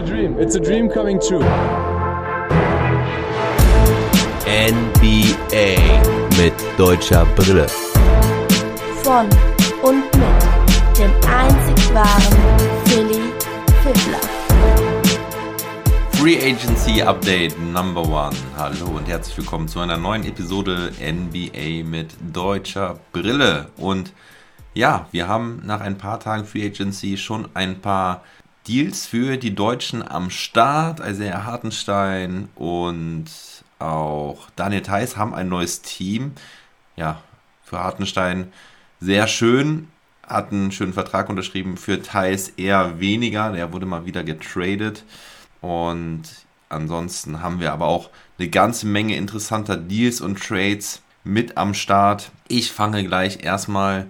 a dream. It's a dream coming true. NBA mit deutscher Brille. Von und mit dem einzig wahren Philly Fiddler. Free Agency Update Number One. Hallo und herzlich willkommen zu einer neuen Episode NBA mit deutscher Brille. Und ja, wir haben nach ein paar Tagen Free Agency schon ein paar Deals für die Deutschen am Start. Isaiah Hartenstein und auch Daniel Theiss haben ein neues Team. Ja, für Hartenstein sehr schön. Hat einen schönen Vertrag unterschrieben. Für Theiss eher weniger. Der wurde mal wieder getradet. Und ansonsten haben wir aber auch eine ganze Menge interessanter Deals und Trades mit am Start. Ich fange gleich erstmal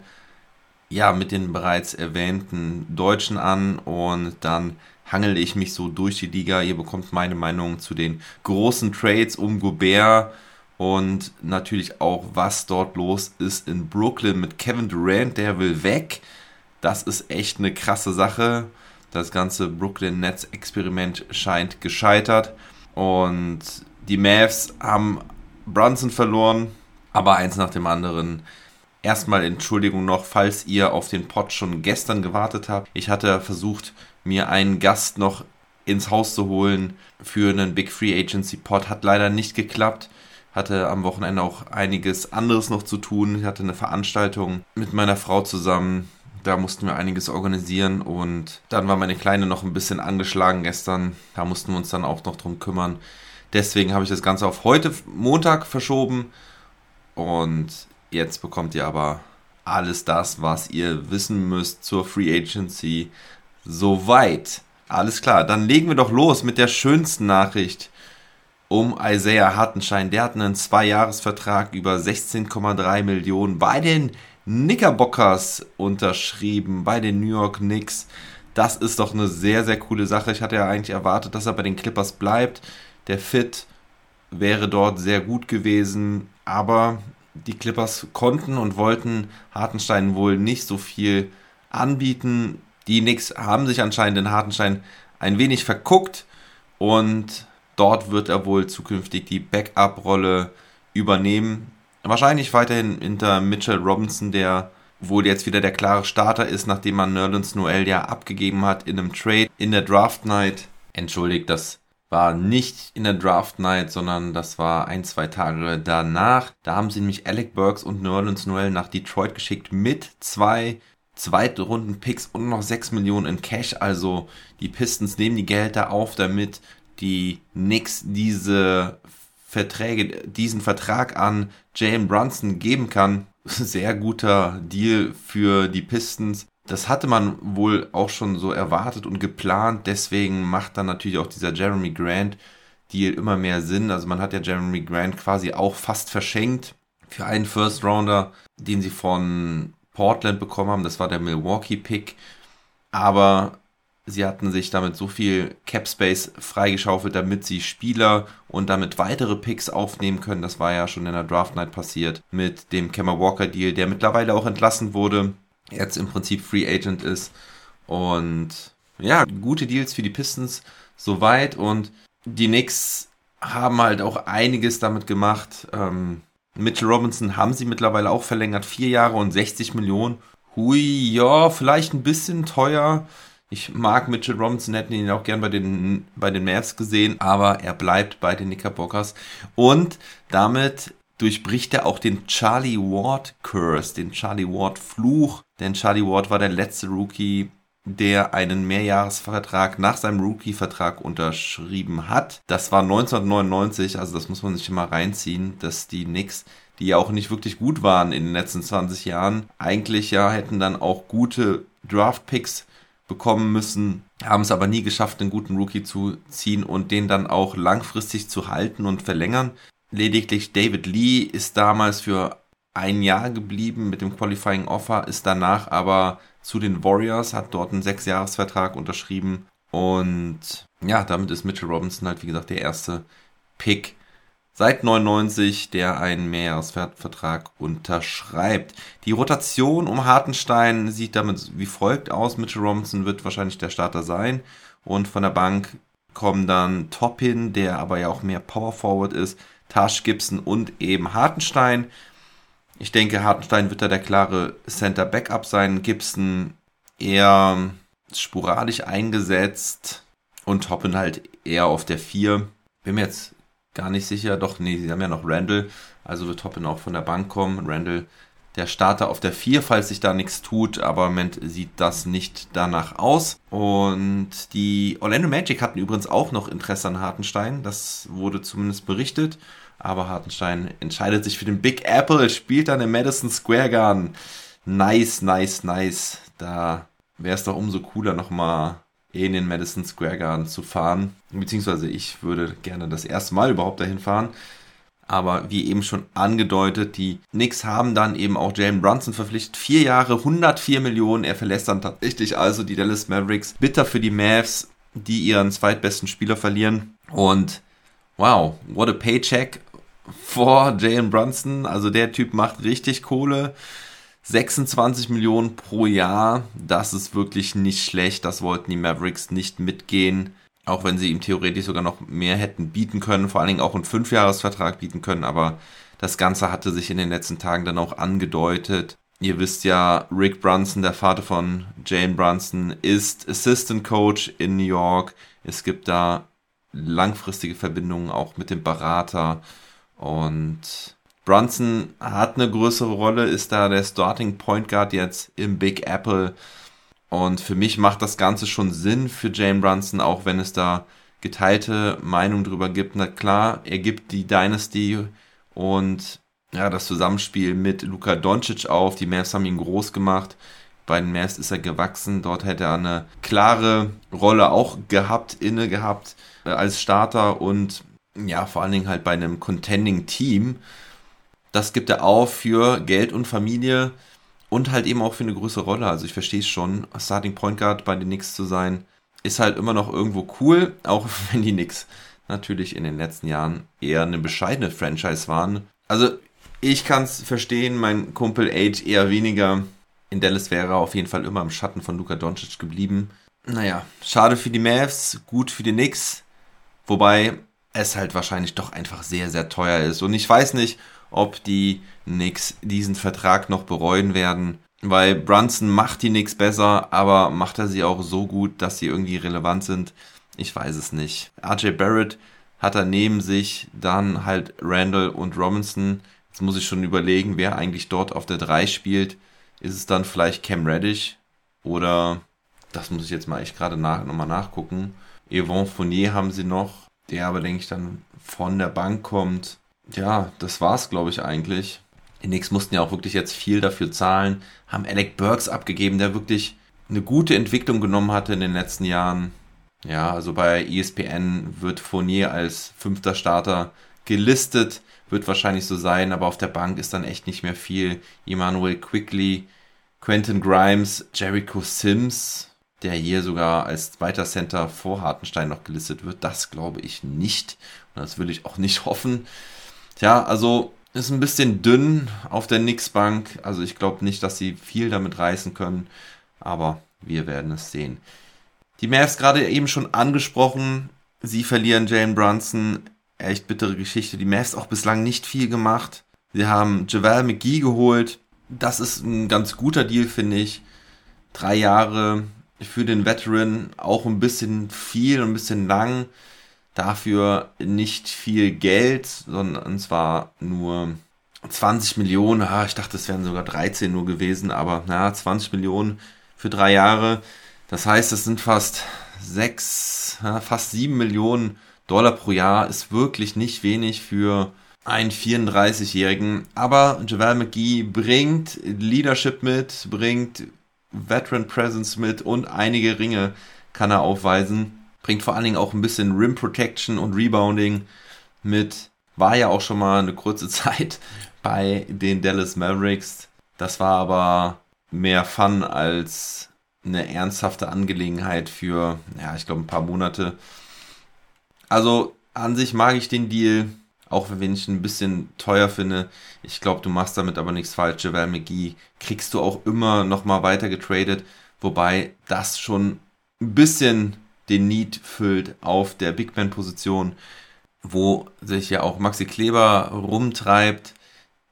ja, mit den bereits erwähnten Deutschen an und dann hangel ich mich so durch die Liga. Ihr bekommt meine Meinung zu den großen Trades um Gobert und natürlich auch, was dort los ist in Brooklyn mit Kevin Durant, der will weg. Das ist echt eine krasse Sache. Das ganze Brooklyn Nets Experiment scheint gescheitert und die Mavs haben Brunson verloren, aber eins nach dem anderen Erstmal Entschuldigung noch, falls ihr auf den Pod schon gestern gewartet habt. Ich hatte versucht, mir einen Gast noch ins Haus zu holen für einen Big Free Agency Pod. Hat leider nicht geklappt. Hatte am Wochenende auch einiges anderes noch zu tun. Ich hatte eine Veranstaltung mit meiner Frau zusammen. Da mussten wir einiges organisieren und dann war meine Kleine noch ein bisschen angeschlagen gestern. Da mussten wir uns dann auch noch drum kümmern. Deswegen habe ich das Ganze auf heute Montag verschoben und Jetzt bekommt ihr aber alles das, was ihr wissen müsst zur Free Agency. Soweit. Alles klar, dann legen wir doch los mit der schönsten Nachricht um Isaiah Hartenschein. Der hat einen Zwei-Jahres-Vertrag über 16,3 Millionen bei den Knickerbockers unterschrieben, bei den New York Knicks. Das ist doch eine sehr, sehr coole Sache. Ich hatte ja eigentlich erwartet, dass er bei den Clippers bleibt. Der Fit wäre dort sehr gut gewesen, aber die Clippers konnten und wollten Hartenstein wohl nicht so viel anbieten. Die Knicks haben sich anscheinend in Hartenstein ein wenig verguckt und dort wird er wohl zukünftig die Backup-Rolle übernehmen. Wahrscheinlich weiterhin hinter Mitchell Robinson, der wohl jetzt wieder der klare Starter ist, nachdem man Nerlens Noel ja abgegeben hat in einem Trade in der Draft Night. Entschuldigt das war nicht in der Draft Night, sondern das war ein, zwei Tage danach. Da haben sie nämlich Alec Burks und Nerlens Noel nach Detroit geschickt mit zwei Zweitrunden-Picks und noch 6 Millionen in Cash. Also die Pistons nehmen die Gelder auf, damit die Knicks diese Verträge, diesen Vertrag an Jalen Brunson geben kann. Sehr guter Deal für die Pistons. Das hatte man wohl auch schon so erwartet und geplant. Deswegen macht dann natürlich auch dieser Jeremy Grant Deal immer mehr Sinn. Also man hat ja Jeremy Grant quasi auch fast verschenkt für einen First Rounder, den sie von Portland bekommen haben. Das war der Milwaukee Pick. Aber sie hatten sich damit so viel Cap Space freigeschaufelt, damit sie Spieler und damit weitere Picks aufnehmen können. Das war ja schon in der Draft Night passiert mit dem Kemmer Walker Deal, der mittlerweile auch entlassen wurde jetzt im Prinzip Free Agent ist. Und ja, gute Deals für die Pistons soweit. Und die Knicks haben halt auch einiges damit gemacht. Ähm, Mitchell Robinson haben sie mittlerweile auch verlängert. Vier Jahre und 60 Millionen. Hui, ja, vielleicht ein bisschen teuer. Ich mag Mitchell Robinson, hätten ihn auch gern bei den, bei den Mavs gesehen, aber er bleibt bei den Knickerbockers. Und damit durchbricht er auch den Charlie Ward Curse, den Charlie Ward Fluch, denn Charlie Ward war der letzte Rookie, der einen Mehrjahresvertrag nach seinem Rookie-Vertrag unterschrieben hat. Das war 1999, also das muss man sich mal reinziehen, dass die Knicks, die ja auch nicht wirklich gut waren in den letzten 20 Jahren, eigentlich ja hätten dann auch gute Draft-Picks bekommen müssen, haben es aber nie geschafft, einen guten Rookie zu ziehen und den dann auch langfristig zu halten und verlängern. Lediglich David Lee ist damals für ein Jahr geblieben mit dem Qualifying Offer, ist danach aber zu den Warriors, hat dort einen Sechsjahresvertrag unterschrieben und ja, damit ist Mitchell Robinson halt wie gesagt der erste Pick seit 99, der einen Mehrjahresvertrag unterschreibt. Die Rotation um Hartenstein sieht damit wie folgt aus. Mitchell Robinson wird wahrscheinlich der Starter sein und von der Bank kommen dann Toppin, der aber ja auch mehr Power Forward ist, Tash Gibson und eben Hartenstein. Ich denke, Hartenstein wird da der klare Center Backup sein. Gibson eher sporadisch eingesetzt und Toppin halt eher auf der 4. Bin mir jetzt gar nicht sicher. Doch, nee, sie haben ja noch Randall. Also wird Toppin auch von der Bank kommen. Randall der Starter auf der 4, falls sich da nichts tut, aber im Moment sieht das nicht danach aus. Und die Orlando Magic hatten übrigens auch noch Interesse an Hartenstein, das wurde zumindest berichtet, aber Hartenstein entscheidet sich für den Big Apple, spielt dann im Madison Square Garden. Nice, nice, nice. Da wäre es doch umso cooler nochmal in den Madison Square Garden zu fahren. Beziehungsweise ich würde gerne das erste Mal überhaupt dahin fahren. Aber wie eben schon angedeutet, die Knicks haben dann eben auch Jalen Brunson verpflichtet. Vier Jahre, 104 Millionen. Er verlässt dann tatsächlich also die Dallas Mavericks. Bitter für die Mavs, die ihren zweitbesten Spieler verlieren. Und wow, what a paycheck for Jalen Brunson. Also der Typ macht richtig Kohle. 26 Millionen pro Jahr, das ist wirklich nicht schlecht. Das wollten die Mavericks nicht mitgehen. Auch wenn sie ihm theoretisch sogar noch mehr hätten bieten können, vor allen Dingen auch einen Fünfjahresvertrag bieten können, aber das Ganze hatte sich in den letzten Tagen dann auch angedeutet. Ihr wisst ja, Rick Brunson, der Vater von Jane Brunson, ist Assistant Coach in New York. Es gibt da langfristige Verbindungen auch mit dem Berater. Und Brunson hat eine größere Rolle, ist da der Starting Point Guard jetzt im Big Apple. Und für mich macht das Ganze schon Sinn für Jane Brunson, auch wenn es da geteilte Meinung drüber gibt. Na klar, er gibt die Dynasty und ja, das Zusammenspiel mit Luka Doncic auf. Die Mavs haben ihn groß gemacht. Bei den Mavs ist er gewachsen. Dort hätte er eine klare Rolle auch gehabt, inne gehabt äh, als Starter und ja, vor allen Dingen halt bei einem Contending Team. Das gibt er auf für Geld und Familie und halt eben auch für eine größere Rolle. Also ich verstehe es schon, Starting Point Guard bei den Knicks zu sein, ist halt immer noch irgendwo cool, auch wenn die Knicks natürlich in den letzten Jahren eher eine bescheidene Franchise waren. Also ich kann es verstehen, mein Kumpel Age eher weniger. In Dallas wäre er auf jeden Fall immer im Schatten von Luka Doncic geblieben. Naja, schade für die Mavs, gut für die Knicks. Wobei es halt wahrscheinlich doch einfach sehr, sehr teuer ist. Und ich weiß nicht, ob die Knicks diesen Vertrag noch bereuen werden. Weil Brunson macht die Knicks besser, aber macht er sie auch so gut, dass sie irgendwie relevant sind? Ich weiß es nicht. RJ Barrett hat er neben sich dann halt Randall und Robinson. Jetzt muss ich schon überlegen, wer eigentlich dort auf der 3 spielt. Ist es dann vielleicht Cam Reddish? Oder, das muss ich jetzt mal echt gerade nach, nochmal nachgucken. Yvonne Fournier haben sie noch, der aber, denke ich, dann von der Bank kommt ja, das war's, glaube ich, eigentlich. Die Knicks mussten ja auch wirklich jetzt viel dafür zahlen, haben Alec Burks abgegeben, der wirklich eine gute Entwicklung genommen hatte in den letzten Jahren. Ja, also bei ESPN wird Fournier als fünfter Starter gelistet, wird wahrscheinlich so sein, aber auf der Bank ist dann echt nicht mehr viel. Emmanuel Quickly, Quentin Grimes, Jericho Sims, der hier sogar als zweiter Center vor Hartenstein noch gelistet wird, das glaube ich nicht. Und das will ich auch nicht hoffen. Tja, also ist ein bisschen dünn auf der Nix-Bank. Also ich glaube nicht, dass sie viel damit reißen können. Aber wir werden es sehen. Die Mavs gerade eben schon angesprochen. Sie verlieren Jalen Brunson. Echt bittere Geschichte. Die Mavs auch bislang nicht viel gemacht. Sie haben Javel McGee geholt. Das ist ein ganz guter Deal, finde ich. Drei Jahre für den Veteran. Auch ein bisschen viel, ein bisschen lang dafür nicht viel Geld, sondern zwar nur 20 Millionen. Ah, ich dachte, es wären sogar 13 nur gewesen, aber naja, 20 Millionen für drei Jahre. Das heißt, es sind fast sechs, fast sieben Millionen Dollar pro Jahr. Ist wirklich nicht wenig für einen 34-Jährigen. Aber Javel McGee bringt Leadership mit, bringt Veteran Presence mit und einige Ringe kann er aufweisen. Bringt vor allen Dingen auch ein bisschen Rim Protection und Rebounding mit. War ja auch schon mal eine kurze Zeit bei den Dallas Mavericks. Das war aber mehr Fun als eine ernsthafte Angelegenheit für, ja, ich glaube, ein paar Monate. Also an sich mag ich den Deal. Auch wenn ich ein bisschen teuer finde. Ich glaube, du machst damit aber nichts falsch. Javel McGee kriegst du auch immer nochmal weiter getradet, wobei das schon ein bisschen den Need füllt auf der Big Man-Position, wo sich ja auch Maxi Kleber rumtreibt,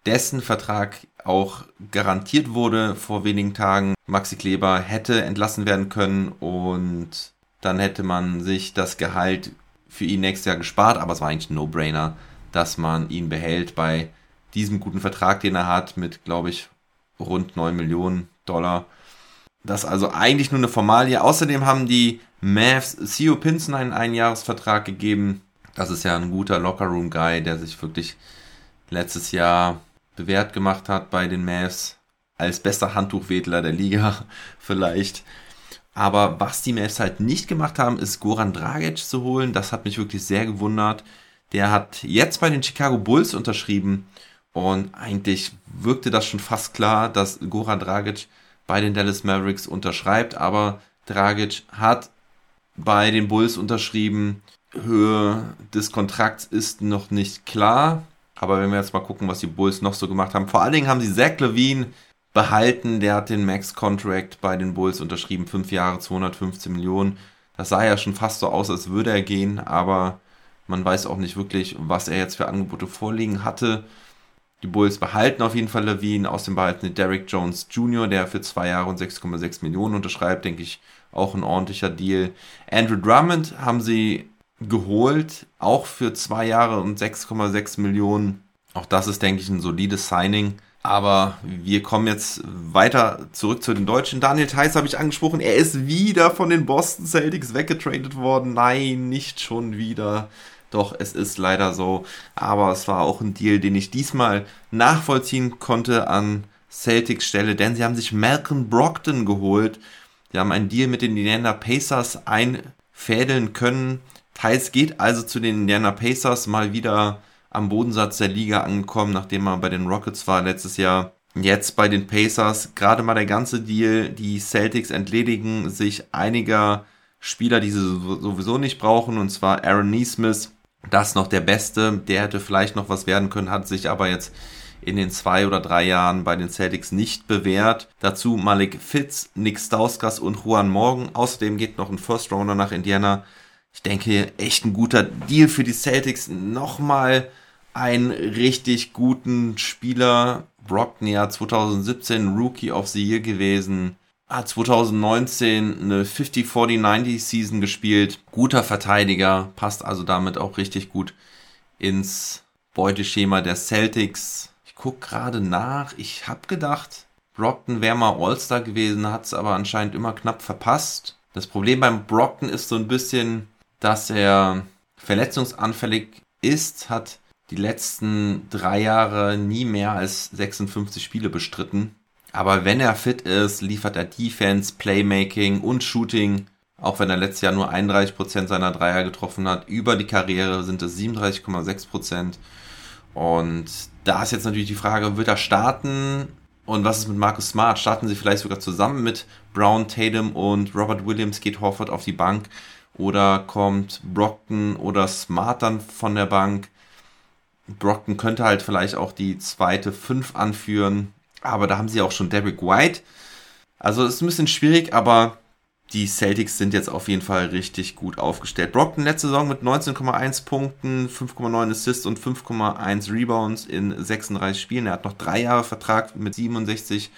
dessen Vertrag auch garantiert wurde vor wenigen Tagen. Maxi Kleber hätte entlassen werden können und dann hätte man sich das Gehalt für ihn nächstes Jahr gespart, aber es war eigentlich ein No-Brainer, dass man ihn behält bei diesem guten Vertrag, den er hat, mit, glaube ich, rund 9 Millionen Dollar. Das ist also eigentlich nur eine Formalie. Außerdem haben die Mavs Theo Pinson einen Einjahresvertrag gegeben. Das ist ja ein guter Lockerroom-Guy, der sich wirklich letztes Jahr bewährt gemacht hat bei den Mavs. Als bester Handtuchwedler der Liga vielleicht. Aber was die Mavs halt nicht gemacht haben, ist Goran Dragic zu holen. Das hat mich wirklich sehr gewundert. Der hat jetzt bei den Chicago Bulls unterschrieben und eigentlich wirkte das schon fast klar, dass Goran Dragic bei den Dallas Mavericks unterschreibt, aber Dragic hat bei den Bulls unterschrieben. Höhe des Kontrakts ist noch nicht klar. Aber wenn wir jetzt mal gucken, was die Bulls noch so gemacht haben. Vor allen Dingen haben sie Zach Levine behalten. Der hat den Max-Contract bei den Bulls unterschrieben. Fünf Jahre, 215 Millionen. Das sah ja schon fast so aus, als würde er gehen. Aber man weiß auch nicht wirklich, was er jetzt für Angebote vorliegen hatte. Die Bulls behalten auf jeden Fall Levine. Außerdem behalten Derek Jones Jr., der für zwei Jahre und 6,6 Millionen unterschreibt. Denke ich, auch ein ordentlicher Deal. Andrew Drummond haben sie geholt, auch für zwei Jahre und 6,6 Millionen. Auch das ist, denke ich, ein solides Signing. Aber wir kommen jetzt weiter zurück zu den Deutschen. Daniel Theiss habe ich angesprochen. Er ist wieder von den Boston Celtics weggetradet worden. Nein, nicht schon wieder. Doch, es ist leider so. Aber es war auch ein Deal, den ich diesmal nachvollziehen konnte an Celtics Stelle, denn sie haben sich Malcolm Brockton geholt. Sie haben einen Deal mit den Indiana Pacers einfädeln können. Teils geht also zu den Indiana Pacers mal wieder am Bodensatz der Liga angekommen, nachdem er bei den Rockets war letztes Jahr. Jetzt bei den Pacers gerade mal der ganze Deal. Die Celtics entledigen sich einiger Spieler, die sie sowieso nicht brauchen, und zwar Aaron Neesmith. Das noch der Beste. Der hätte vielleicht noch was werden können, hat sich aber jetzt in den zwei oder drei Jahren bei den Celtics nicht bewährt. Dazu Malik Fitz, Nick Stauskas und Juan Morgan. Außerdem geht noch ein First Rounder nach Indiana. Ich denke, echt ein guter Deal für die Celtics. Nochmal einen richtig guten Spieler. Brockton ja 2017 Rookie of the Year gewesen. Hat 2019 eine 50-40-90 Season gespielt. Guter Verteidiger. Passt also damit auch richtig gut ins Beuteschema der Celtics guck gerade nach. Ich habe gedacht, Brockton wäre mal All-Star gewesen, hat es aber anscheinend immer knapp verpasst. Das Problem beim Brockton ist so ein bisschen, dass er verletzungsanfällig ist, hat die letzten drei Jahre nie mehr als 56 Spiele bestritten. Aber wenn er fit ist, liefert er Defense, Playmaking und Shooting. Auch wenn er letztes Jahr nur 31% seiner Dreier getroffen hat. Über die Karriere sind es 37,6%. Und da ist jetzt natürlich die Frage, wird er starten? Und was ist mit Marcus Smart? Starten sie vielleicht sogar zusammen mit Brown, Tatum und Robert Williams? Geht Horford auf die Bank? Oder kommt Brockton oder Smart dann von der Bank? Brockton könnte halt vielleicht auch die zweite Fünf anführen. Aber da haben sie auch schon Derek White. Also ist ein bisschen schwierig, aber die Celtics sind jetzt auf jeden Fall richtig gut aufgestellt. Brockton letzte Saison mit 19,1 Punkten, 5,9 Assists und 5,1 Rebounds in 36 Spielen. Er hat noch drei Jahre Vertrag mit 67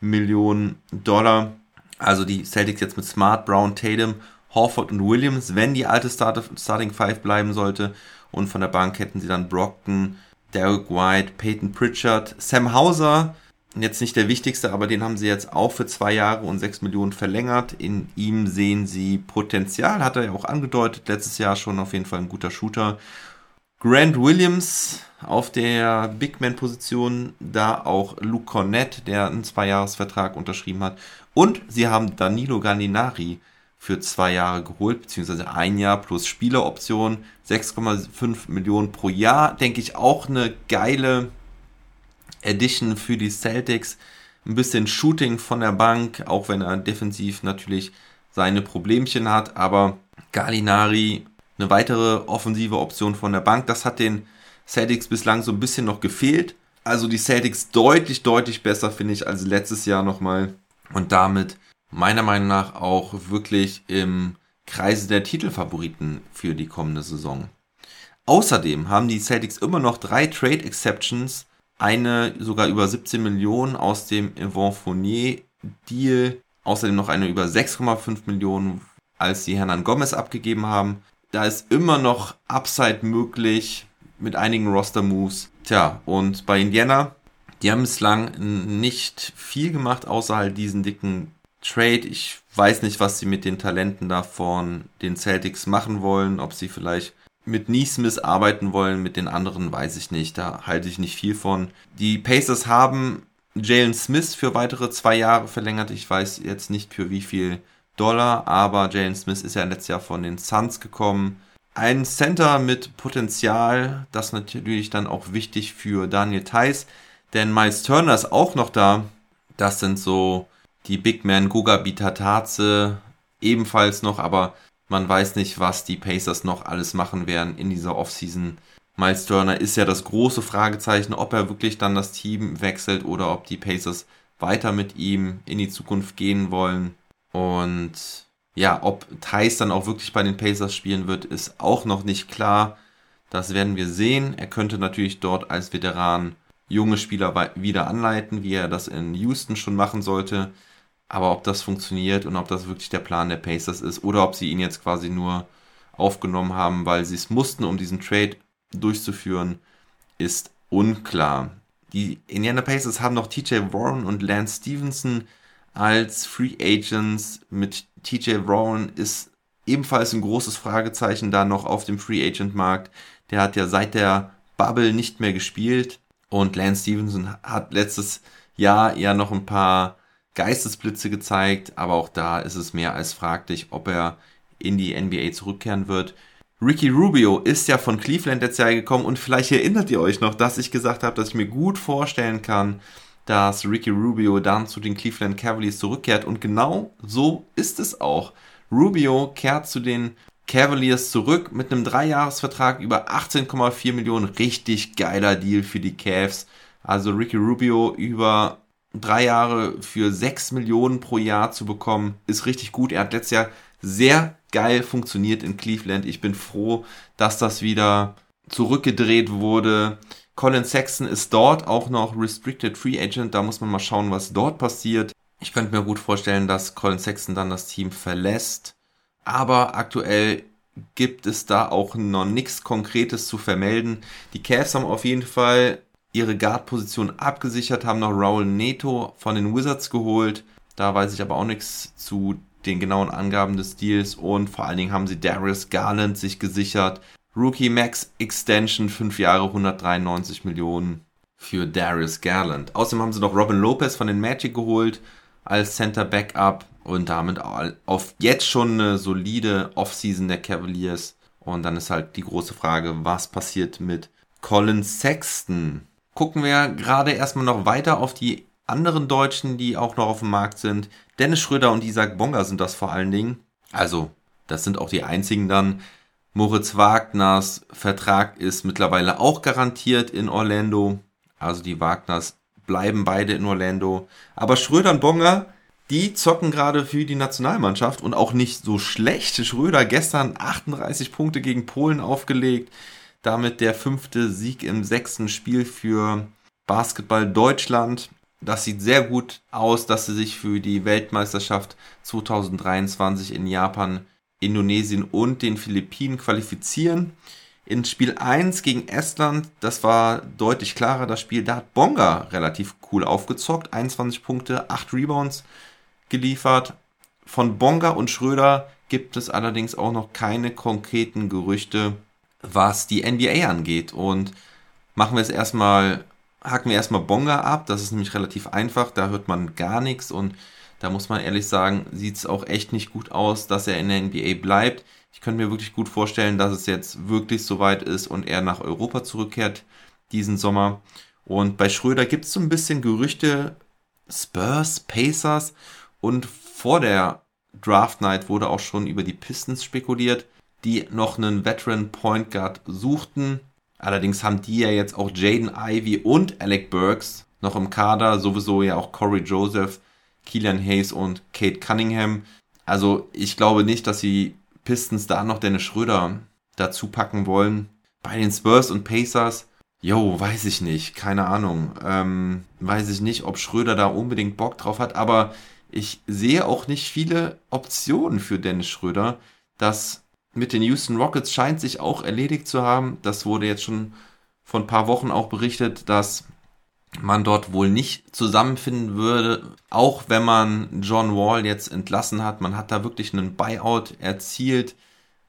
Millionen Dollar. Also die Celtics jetzt mit Smart, Brown, Tatum, Horford und Williams, wenn die alte Starting Five bleiben sollte. Und von der Bank hätten sie dann Brockton, Derek White, Peyton Pritchard, Sam Hauser, jetzt nicht der wichtigste, aber den haben sie jetzt auch für zwei Jahre und sechs Millionen verlängert. In ihm sehen sie Potenzial, hat er ja auch angedeutet, letztes Jahr schon auf jeden Fall ein guter Shooter. Grant Williams auf der Big Man-Position, da auch Luke Cornett, der einen Zweijahresvertrag unterschrieben hat. Und sie haben Danilo Gallinari für zwei Jahre geholt, beziehungsweise ein Jahr plus Spieleroption, 6,5 Millionen pro Jahr. Denke ich auch eine geile Edition für die Celtics. Ein bisschen Shooting von der Bank, auch wenn er defensiv natürlich seine Problemchen hat. Aber Gallinari, eine weitere offensive Option von der Bank, das hat den Celtics bislang so ein bisschen noch gefehlt. Also die Celtics deutlich, deutlich besser, finde ich, als letztes Jahr nochmal. Und damit meiner Meinung nach auch wirklich im Kreise der Titelfavoriten für die kommende Saison. Außerdem haben die Celtics immer noch drei Trade Exceptions, eine sogar über 17 Millionen aus dem Yvonne Fournier Deal, außerdem noch eine über 6,5 Millionen, als sie Hernan Gomez abgegeben haben. Da ist immer noch Upside möglich mit einigen Roster Moves. Tja, und bei Indiana, die haben bislang nicht viel gemacht, außer halt diesen dicken Trade. Ich weiß nicht, was sie mit den Talenten da von den Celtics machen wollen, ob sie vielleicht mit Neesmith arbeiten wollen, mit den anderen weiß ich nicht. Da halte ich nicht viel von. Die Pacers haben Jalen Smith für weitere zwei Jahre verlängert. Ich weiß jetzt nicht für wie viel Dollar, aber Jalen Smith ist ja letztes Jahr von den Suns gekommen. Ein Center mit Potenzial, das natürlich dann auch wichtig für Daniel Theiss, denn Miles Turner ist auch noch da. Das sind so die Big Man Guga Bitataze ebenfalls noch, aber man weiß nicht, was die Pacers noch alles machen werden in dieser Offseason. Miles Turner ist ja das große Fragezeichen, ob er wirklich dann das Team wechselt oder ob die Pacers weiter mit ihm in die Zukunft gehen wollen. Und ja, ob Thais dann auch wirklich bei den Pacers spielen wird, ist auch noch nicht klar. Das werden wir sehen. Er könnte natürlich dort als Veteran junge Spieler wieder anleiten, wie er das in Houston schon machen sollte. Aber ob das funktioniert und ob das wirklich der Plan der Pacers ist oder ob sie ihn jetzt quasi nur aufgenommen haben, weil sie es mussten, um diesen Trade durchzuführen, ist unklar. Die Indiana Pacers haben noch TJ Warren und Lance Stevenson als Free Agents. Mit TJ Warren ist ebenfalls ein großes Fragezeichen da noch auf dem Free Agent Markt. Der hat ja seit der Bubble nicht mehr gespielt und Lance Stevenson hat letztes Jahr ja noch ein paar Geistesblitze gezeigt, aber auch da ist es mehr als fraglich, ob er in die NBA zurückkehren wird. Ricky Rubio ist ja von Cleveland letztes Jahr gekommen und vielleicht erinnert ihr euch noch, dass ich gesagt habe, dass ich mir gut vorstellen kann, dass Ricky Rubio dann zu den Cleveland Cavaliers zurückkehrt und genau so ist es auch. Rubio kehrt zu den Cavaliers zurück mit einem Dreijahresvertrag über 18,4 Millionen. Richtig geiler Deal für die Cavs. Also Ricky Rubio über drei Jahre für sechs Millionen pro Jahr zu bekommen, ist richtig gut. Er hat letztes Jahr sehr geil funktioniert in Cleveland. Ich bin froh, dass das wieder zurückgedreht wurde. Colin Sexton ist dort auch noch Restricted Free Agent. Da muss man mal schauen, was dort passiert. Ich könnte mir gut vorstellen, dass Colin Sexton dann das Team verlässt. Aber aktuell gibt es da auch noch nichts Konkretes zu vermelden. Die Cavs haben auf jeden Fall ihre Guard-Position abgesichert, haben noch Raul Neto von den Wizards geholt. Da weiß ich aber auch nichts zu den genauen Angaben des Deals und vor allen Dingen haben sie Darius Garland sich gesichert. Rookie Max Extension, 5 Jahre, 193 Millionen für Darius Garland. Außerdem haben sie noch Robin Lopez von den Magic geholt als Center Backup und damit auf jetzt schon eine solide Offseason der Cavaliers. Und dann ist halt die große Frage, was passiert mit Colin Sexton? Gucken wir gerade erstmal noch weiter auf die anderen Deutschen, die auch noch auf dem Markt sind. Dennis Schröder und Isaac Bonga sind das vor allen Dingen. Also, das sind auch die einzigen dann. Moritz Wagners Vertrag ist mittlerweile auch garantiert in Orlando. Also die Wagners bleiben beide in Orlando. Aber Schröder und Bonga, die zocken gerade für die Nationalmannschaft und auch nicht so schlecht. Schröder gestern 38 Punkte gegen Polen aufgelegt. Damit der fünfte Sieg im sechsten Spiel für Basketball Deutschland. Das sieht sehr gut aus, dass sie sich für die Weltmeisterschaft 2023 in Japan, Indonesien und den Philippinen qualifizieren. In Spiel 1 gegen Estland, das war deutlich klarer das Spiel, da hat Bonga relativ cool aufgezockt, 21 Punkte, 8 Rebounds geliefert. Von Bonga und Schröder gibt es allerdings auch noch keine konkreten Gerüchte, was die NBA angeht. Und machen wir es erstmal, hacken wir erstmal Bonga ab. Das ist nämlich relativ einfach. Da hört man gar nichts und da muss man ehrlich sagen, sieht es auch echt nicht gut aus, dass er in der NBA bleibt. Ich könnte mir wirklich gut vorstellen, dass es jetzt wirklich soweit ist und er nach Europa zurückkehrt diesen Sommer. Und bei Schröder gibt es so ein bisschen Gerüchte, Spurs, Pacers und vor der Draft Night wurde auch schon über die Pistons spekuliert die noch einen Veteran Point Guard suchten. Allerdings haben die ja jetzt auch Jaden Ivy und Alec Burks noch im Kader, sowieso ja auch Corey Joseph, Keelan Hayes und Kate Cunningham. Also ich glaube nicht, dass die Pistons da noch Dennis Schröder dazu packen wollen. Bei den Spurs und Pacers, jo, weiß ich nicht, keine Ahnung. Ähm, weiß ich nicht, ob Schröder da unbedingt Bock drauf hat, aber ich sehe auch nicht viele Optionen für Dennis Schröder. Das mit den Houston Rockets scheint sich auch erledigt zu haben. Das wurde jetzt schon vor ein paar Wochen auch berichtet, dass man dort wohl nicht zusammenfinden würde, auch wenn man John Wall jetzt entlassen hat. Man hat da wirklich einen Buyout erzielt.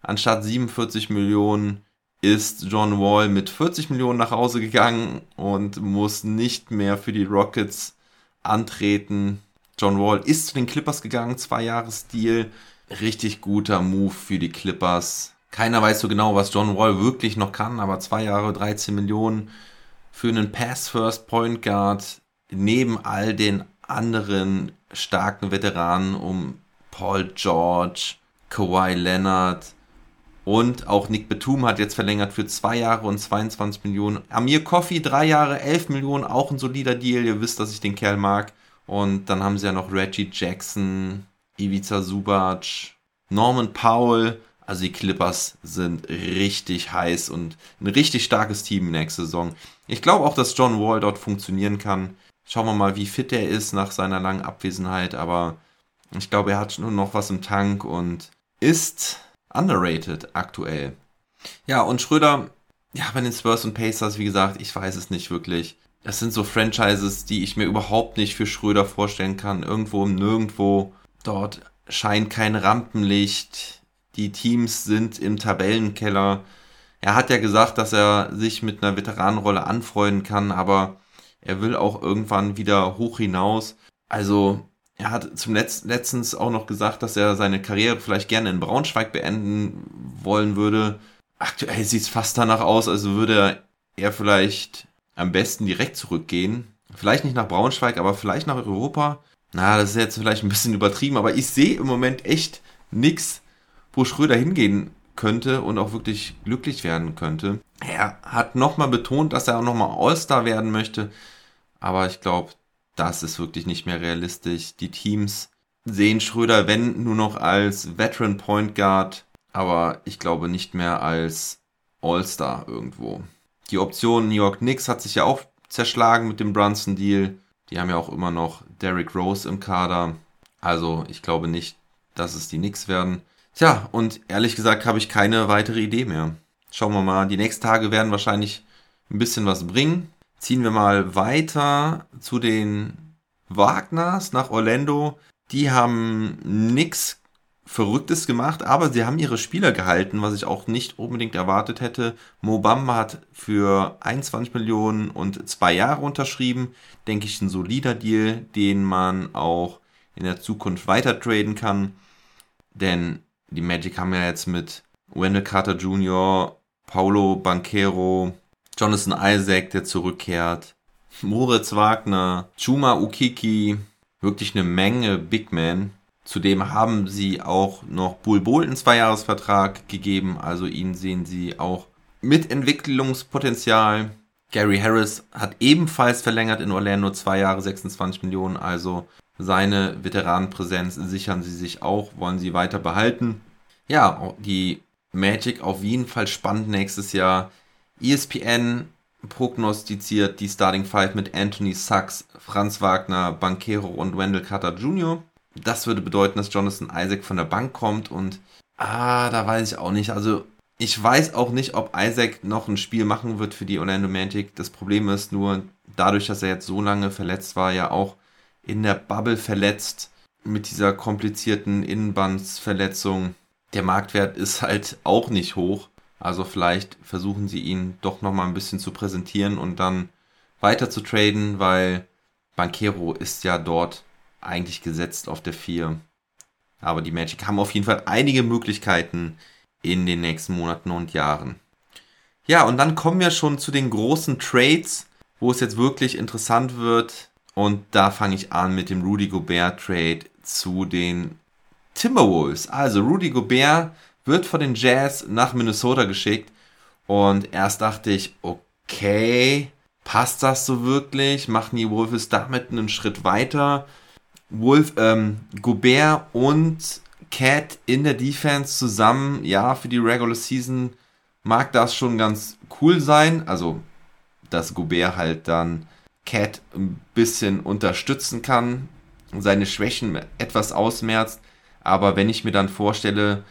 Anstatt 47 Millionen ist John Wall mit 40 Millionen nach Hause gegangen und muss nicht mehr für die Rockets antreten. John Wall ist zu den Clippers gegangen, zwei Jahres Deal. Richtig guter Move für die Clippers. Keiner weiß so genau, was John Wall wirklich noch kann, aber zwei Jahre, 13 Millionen für einen Pass-First Point Guard neben all den anderen starken Veteranen um Paul George, Kawhi Leonard und auch Nick Betum hat jetzt verlängert für zwei Jahre und 22 Millionen. Amir Coffee drei Jahre, 11 Millionen, auch ein solider Deal. Ihr wisst, dass ich den Kerl mag. Und dann haben sie ja noch Reggie Jackson, Ivica Subac, Norman Powell. Also die Clippers sind richtig heiß und ein richtig starkes Team nächste Saison. Ich glaube auch, dass John Wall dort funktionieren kann. Schauen wir mal, wie fit er ist nach seiner langen Abwesenheit. Aber ich glaube, er hat nur noch was im Tank und ist underrated aktuell. Ja, und Schröder, ja, bei den Spurs und Pacers, wie gesagt, ich weiß es nicht wirklich. Das sind so Franchises, die ich mir überhaupt nicht für Schröder vorstellen kann. Irgendwo im Nirgendwo. Dort scheint kein Rampenlicht. Die Teams sind im Tabellenkeller. Er hat ja gesagt, dass er sich mit einer Veteranenrolle anfreunden kann, aber er will auch irgendwann wieder hoch hinaus. Also er hat zum Letz letztens auch noch gesagt, dass er seine Karriere vielleicht gerne in Braunschweig beenden wollen würde. Aktuell sieht es fast danach aus, also würde er vielleicht am besten direkt zurückgehen. Vielleicht nicht nach Braunschweig, aber vielleicht nach Europa. Na, das ist jetzt vielleicht ein bisschen übertrieben, aber ich sehe im Moment echt nichts, wo Schröder hingehen könnte und auch wirklich glücklich werden könnte. Er hat nochmal betont, dass er auch nochmal All-Star werden möchte, aber ich glaube, das ist wirklich nicht mehr realistisch. Die Teams sehen Schröder, wenn nur noch als Veteran Point Guard, aber ich glaube nicht mehr als All-Star irgendwo. Die Option New York Knicks hat sich ja auch zerschlagen mit dem Brunson Deal. Die haben ja auch immer noch Derrick Rose im Kader. Also ich glaube nicht, dass es die Knicks werden. Tja, und ehrlich gesagt habe ich keine weitere Idee mehr. Schauen wir mal, die nächsten Tage werden wahrscheinlich ein bisschen was bringen. Ziehen wir mal weiter zu den Wagners nach Orlando. Die haben nichts Verrücktes gemacht, aber sie haben ihre Spieler gehalten, was ich auch nicht unbedingt erwartet hätte. Mo Bamba hat für 21 Millionen und zwei Jahre unterschrieben. Denke ich, ein solider Deal, den man auch in der Zukunft weiter traden kann. Denn die Magic haben ja jetzt mit Wendell Carter Jr., Paulo Banquero, Jonathan Isaac, der zurückkehrt, Moritz Wagner, Chuma Ukiki, wirklich eine Menge Big Men. Zudem haben sie auch noch Bull Bull einen Zweijahresvertrag gegeben, also ihn sehen sie auch mit Entwicklungspotenzial. Gary Harris hat ebenfalls verlängert in Orlando zwei Jahre 26 Millionen, also seine Veteranenpräsenz sichern sie sich auch, wollen sie weiter behalten. Ja, die Magic auf jeden Fall spannend nächstes Jahr. ESPN prognostiziert die Starting Five mit Anthony Sachs, Franz Wagner, Banquero und Wendell Carter Jr. Das würde bedeuten, dass Jonathan Isaac von der Bank kommt und ah, da weiß ich auch nicht. Also ich weiß auch nicht, ob Isaac noch ein Spiel machen wird für die Orlando Magic. Das Problem ist nur, dadurch, dass er jetzt so lange verletzt war, ja auch in der Bubble verletzt mit dieser komplizierten Innenbandsverletzung. Der Marktwert ist halt auch nicht hoch. Also vielleicht versuchen sie ihn doch nochmal ein bisschen zu präsentieren und dann weiter zu traden, weil Banquero ist ja dort eigentlich gesetzt auf der 4. Aber die Magic haben auf jeden Fall einige Möglichkeiten in den nächsten Monaten und Jahren. Ja, und dann kommen wir schon zu den großen Trades, wo es jetzt wirklich interessant wird. Und da fange ich an mit dem Rudy Gobert Trade zu den Timberwolves. Also Rudy Gobert wird von den Jazz nach Minnesota geschickt Und erst dachte ich, okay, passt das so wirklich? Machen die Wolves damit einen Schritt weiter? Wolf, ähm, Gobert und Cat in der Defense zusammen, ja, für die Regular Season mag das schon ganz cool sein. Also, dass Gobert halt dann Cat ein bisschen unterstützen kann, seine Schwächen etwas ausmerzt. Aber wenn ich mir dann vorstelle,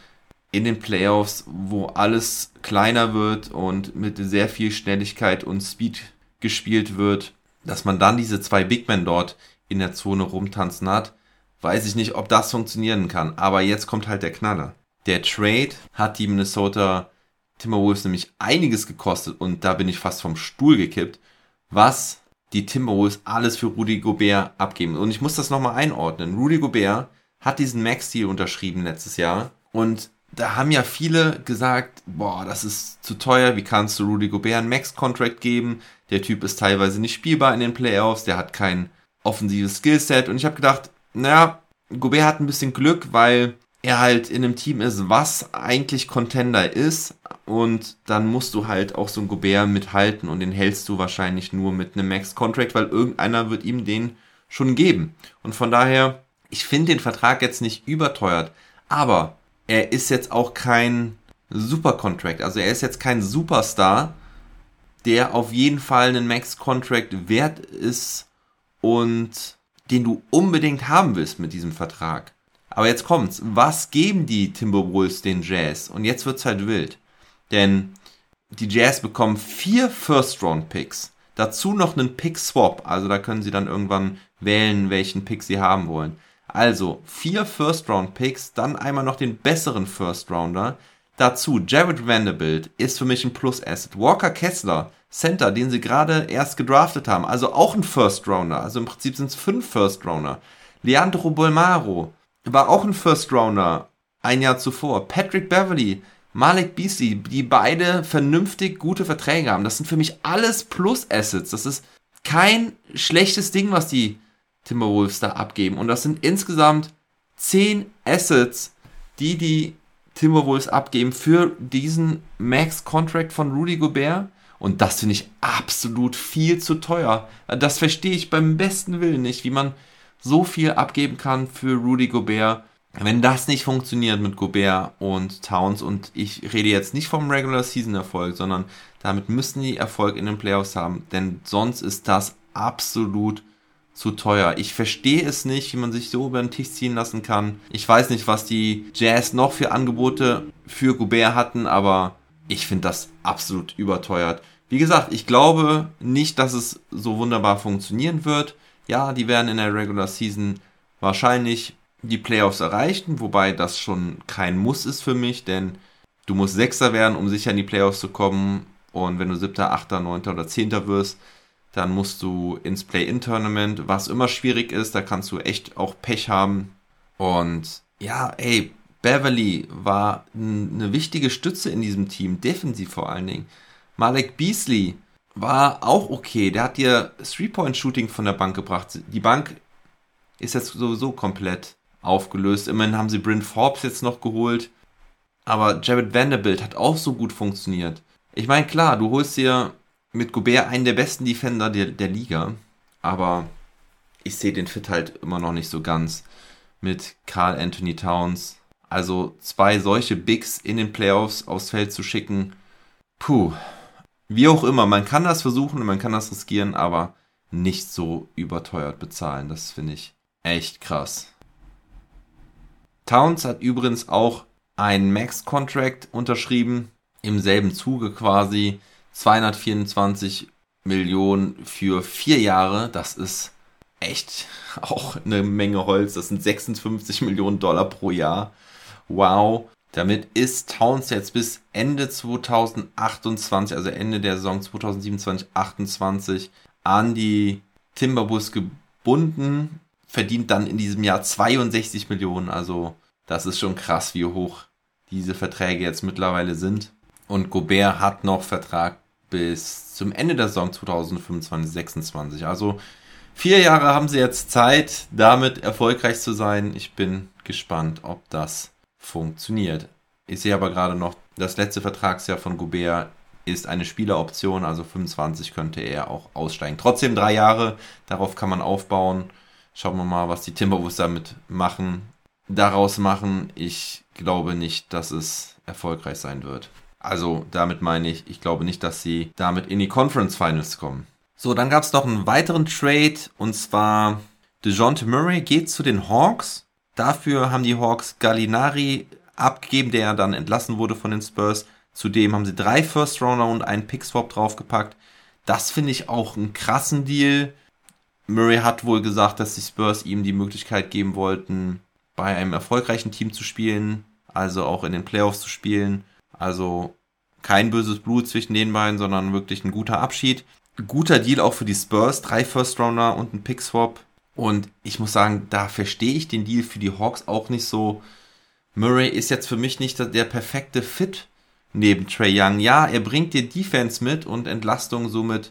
in den Playoffs, wo alles kleiner wird und mit sehr viel Schnelligkeit und Speed gespielt wird, dass man dann diese zwei Big Men dort in der Zone rumtanzen hat, weiß ich nicht, ob das funktionieren kann. Aber jetzt kommt halt der Knaller. Der Trade hat die Minnesota Timberwolves nämlich einiges gekostet und da bin ich fast vom Stuhl gekippt, was die Timberwolves alles für Rudy Gobert abgeben. Und ich muss das nochmal einordnen. Rudy Gobert hat diesen Max-Deal unterschrieben letztes Jahr und da haben ja viele gesagt, boah, das ist zu teuer, wie kannst du Rudy Gobert einen Max-Contract geben? Der Typ ist teilweise nicht spielbar in den Playoffs, der hat kein offensives Skillset und ich habe gedacht, naja, Gobert hat ein bisschen Glück, weil er halt in einem Team ist, was eigentlich Contender ist. Und dann musst du halt auch so ein Gobert mithalten und den hältst du wahrscheinlich nur mit einem Max-Contract, weil irgendeiner wird ihm den schon geben. Und von daher, ich finde den Vertrag jetzt nicht überteuert, aber er ist jetzt auch kein Super-Contract. Also er ist jetzt kein Superstar, der auf jeden Fall einen Max-Contract wert ist und den du unbedingt haben willst mit diesem Vertrag. Aber jetzt kommt's. Was geben die Timberwolves den Jazz? Und jetzt wird's halt wild. Denn die Jazz bekommen vier First-Round-Picks. Dazu noch einen Pick-Swap. Also da können sie dann irgendwann wählen, welchen Pick sie haben wollen. Also vier First-Round-Picks, dann einmal noch den besseren First-Rounder. Dazu Jared Vanderbilt ist für mich ein Plus-Asset. Walker Kessler, Center, den sie gerade erst gedraftet haben, also auch ein First-Rounder. Also im Prinzip sind es fünf First-Rounder. Leandro Bolmaro, war auch ein First Rounder ein Jahr zuvor. Patrick Beverly, Malik Beasley, die beide vernünftig gute Verträge haben. Das sind für mich alles Plus-Assets. Das ist kein schlechtes Ding, was die Timberwolves da abgeben. Und das sind insgesamt 10 Assets, die die Timberwolves abgeben für diesen Max-Contract von Rudy Gobert. Und das finde ich absolut viel zu teuer. Das verstehe ich beim besten Willen nicht, wie man so viel abgeben kann für Rudy Gobert. Wenn das nicht funktioniert mit Gobert und Towns, und ich rede jetzt nicht vom Regular Season Erfolg, sondern damit müssen die Erfolg in den Playoffs haben, denn sonst ist das absolut zu teuer. Ich verstehe es nicht, wie man sich so über den Tisch ziehen lassen kann. Ich weiß nicht, was die Jazz noch für Angebote für Gobert hatten, aber ich finde das absolut überteuert. Wie gesagt, ich glaube nicht, dass es so wunderbar funktionieren wird. Ja, die werden in der Regular Season wahrscheinlich die Playoffs erreichen, wobei das schon kein Muss ist für mich, denn du musst Sechster werden, um sicher in die Playoffs zu kommen. Und wenn du Siebter, Achter, Neunter oder Zehnter wirst, dann musst du ins Play-In-Tournament, was immer schwierig ist, da kannst du echt auch Pech haben. Und ja, ey, Beverly war eine wichtige Stütze in diesem Team, defensiv vor allen Dingen. Malek Beasley war auch okay. Der hat dir Three-Point-Shooting von der Bank gebracht. Die Bank ist jetzt sowieso komplett aufgelöst. Immerhin haben sie Bryn Forbes jetzt noch geholt. Aber Jared Vanderbilt hat auch so gut funktioniert. Ich meine, klar, du holst dir mit Gobert einen der besten Defender der, der Liga. Aber ich sehe den Fit halt immer noch nicht so ganz mit Carl Anthony Towns. Also zwei solche Bigs in den Playoffs aufs Feld zu schicken. Puh, wie auch immer, man kann das versuchen und man kann das riskieren, aber nicht so überteuert bezahlen. Das finde ich echt krass. Towns hat übrigens auch einen Max-Contract unterschrieben, im selben Zuge quasi 224 Millionen für vier Jahre. Das ist echt auch eine Menge Holz. Das sind 56 Millionen Dollar pro Jahr. Wow. Damit ist Towns jetzt bis Ende 2028, also Ende der Saison 2027-28, an die Timberwolves gebunden, verdient dann in diesem Jahr 62 Millionen. Also das ist schon krass, wie hoch diese Verträge jetzt mittlerweile sind. Und Gobert hat noch Vertrag bis zum Ende der Saison 2025-26. Also vier Jahre haben sie jetzt Zeit, damit erfolgreich zu sein. Ich bin gespannt, ob das funktioniert. Ich sehe aber gerade noch, das letzte Vertragsjahr von Gobert ist eine Spieleroption, also 25 könnte er auch aussteigen. Trotzdem drei Jahre, darauf kann man aufbauen. Schauen wir mal, was die Timberwolves damit machen, daraus machen. Ich glaube nicht, dass es erfolgreich sein wird. Also damit meine ich, ich glaube nicht, dass sie damit in die Conference Finals kommen. So, dann gab es noch einen weiteren Trade und zwar DeJounte Murray geht zu den Hawks. Dafür haben die Hawks Gallinari abgegeben, der dann entlassen wurde von den Spurs. Zudem haben sie drei First Rounder und einen Pick Swap draufgepackt. Das finde ich auch einen krassen Deal. Murray hat wohl gesagt, dass die Spurs ihm die Möglichkeit geben wollten, bei einem erfolgreichen Team zu spielen, also auch in den Playoffs zu spielen. Also kein böses Blut zwischen den beiden, sondern wirklich ein guter Abschied. Guter Deal auch für die Spurs, drei First Rounder und ein Pick Swap. Und ich muss sagen, da verstehe ich den Deal für die Hawks auch nicht so. Murray ist jetzt für mich nicht der perfekte Fit neben Trey Young. Ja, er bringt dir Defense mit und Entlastung somit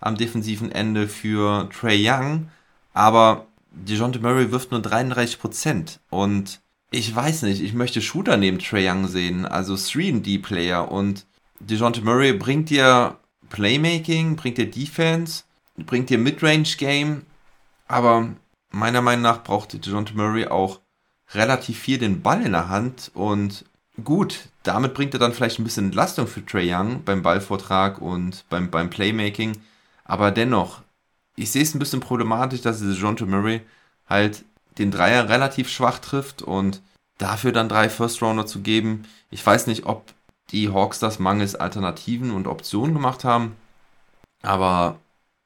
am defensiven Ende für Trey Young, aber DeJounte Murray wirft nur 33% und ich weiß nicht, ich möchte Shooter neben Trey Young sehen, also 3D-Player und DeJounte Murray bringt dir Playmaking, bringt dir Defense, bringt dir Midrange-Game. Aber meiner Meinung nach braucht DeJounte Murray auch relativ viel den Ball in der Hand. Und gut, damit bringt er dann vielleicht ein bisschen Entlastung für Trey Young beim Ballvortrag und beim, beim Playmaking. Aber dennoch, ich sehe es ein bisschen problematisch, dass DeJounte Murray halt den Dreier relativ schwach trifft und dafür dann drei First Rounder zu geben. Ich weiß nicht, ob die Hawks das mangels Alternativen und Optionen gemacht haben. Aber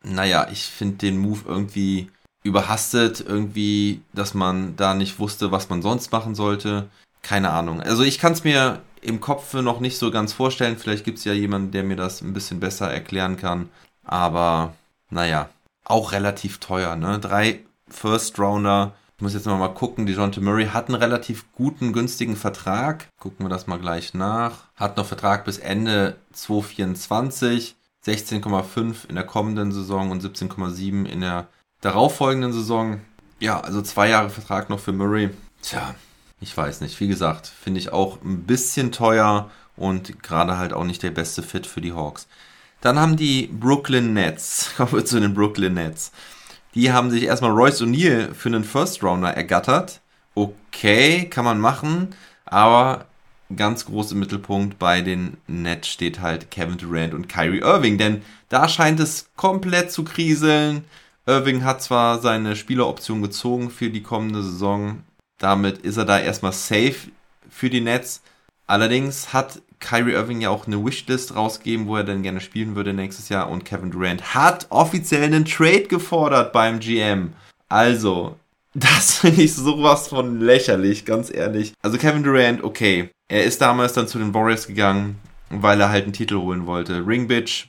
naja, ich finde den Move irgendwie überhastet irgendwie, dass man da nicht wusste, was man sonst machen sollte. Keine Ahnung. Also ich kann es mir im Kopf noch nicht so ganz vorstellen. Vielleicht gibt es ja jemanden, der mir das ein bisschen besser erklären kann. Aber naja, auch relativ teuer. Ne? Drei First Rounder. Ich muss jetzt noch mal gucken. Die Jonte Murray hat einen relativ guten, günstigen Vertrag. Gucken wir das mal gleich nach. Hat noch Vertrag bis Ende 2024. 16,5 in der kommenden Saison und 17,7 in der darauffolgenden Saison, ja, also zwei Jahre Vertrag noch für Murray. Tja, ich weiß nicht. Wie gesagt, finde ich auch ein bisschen teuer und gerade halt auch nicht der beste Fit für die Hawks. Dann haben die Brooklyn Nets, kommen wir zu den Brooklyn Nets. Die haben sich erstmal Royce O'Neal für einen First Rounder ergattert. Okay, kann man machen, aber ganz groß im Mittelpunkt bei den Nets steht halt Kevin Durant und Kyrie Irving, denn da scheint es komplett zu kriseln. Irving hat zwar seine Spieleroption gezogen für die kommende Saison, damit ist er da erstmal safe für die Nets. Allerdings hat Kyrie Irving ja auch eine Wishlist rausgegeben, wo er dann gerne spielen würde nächstes Jahr und Kevin Durant hat offiziell einen Trade gefordert beim GM. Also, das finde ich sowas von lächerlich, ganz ehrlich. Also Kevin Durant, okay, er ist damals dann zu den Warriors gegangen, weil er halt einen Titel holen wollte. Ring Bitch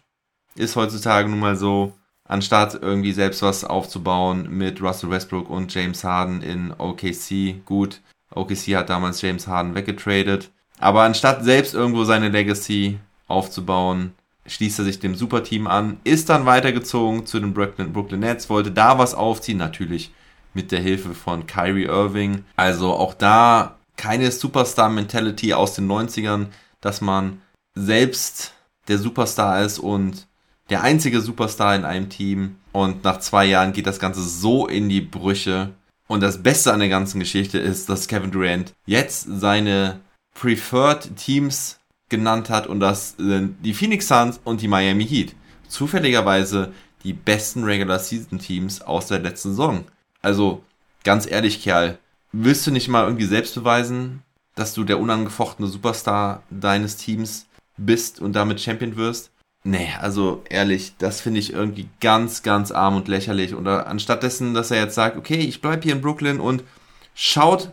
ist heutzutage nun mal so anstatt irgendwie selbst was aufzubauen mit Russell Westbrook und James Harden in OKC. Gut, OKC hat damals James Harden weggetradet. Aber anstatt selbst irgendwo seine Legacy aufzubauen, schließt er sich dem Superteam an, ist dann weitergezogen zu den Brooklyn, Brooklyn Nets, wollte da was aufziehen, natürlich mit der Hilfe von Kyrie Irving. Also auch da keine Superstar-Mentality aus den 90ern, dass man selbst der Superstar ist und der einzige Superstar in einem Team. Und nach zwei Jahren geht das Ganze so in die Brüche. Und das Beste an der ganzen Geschichte ist, dass Kevin Durant jetzt seine Preferred Teams genannt hat und das sind die Phoenix Suns und die Miami Heat. Zufälligerweise die besten Regular Season Teams aus der letzten Saison. Also, ganz ehrlich, Kerl, willst du nicht mal irgendwie selbst beweisen, dass du der unangefochtene Superstar deines Teams bist und damit Champion wirst? Nee, also ehrlich, das finde ich irgendwie ganz, ganz arm und lächerlich. Oder anstatt dessen, dass er jetzt sagt, okay, ich bleibe hier in Brooklyn und schaut,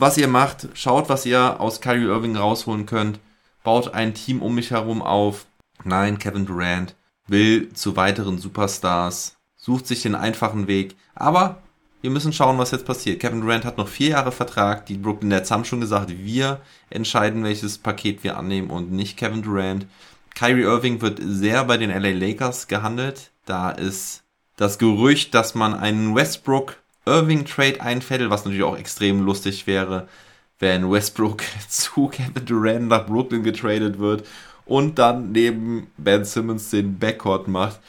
was ihr macht, schaut, was ihr aus Kyrie Irving rausholen könnt, baut ein Team um mich herum auf. Nein, Kevin Durant will zu weiteren Superstars, sucht sich den einfachen Weg. Aber wir müssen schauen, was jetzt passiert. Kevin Durant hat noch vier Jahre Vertrag. Die Brooklyn Nets haben schon gesagt, wir entscheiden, welches Paket wir annehmen und nicht Kevin Durant. Kyrie Irving wird sehr bei den LA Lakers gehandelt. Da ist das Gerücht, dass man einen Westbrook Irving Trade einfädelt, was natürlich auch extrem lustig wäre, wenn Westbrook zu Kevin Durant nach Brooklyn getradet wird und dann neben Ben Simmons den Backcourt macht.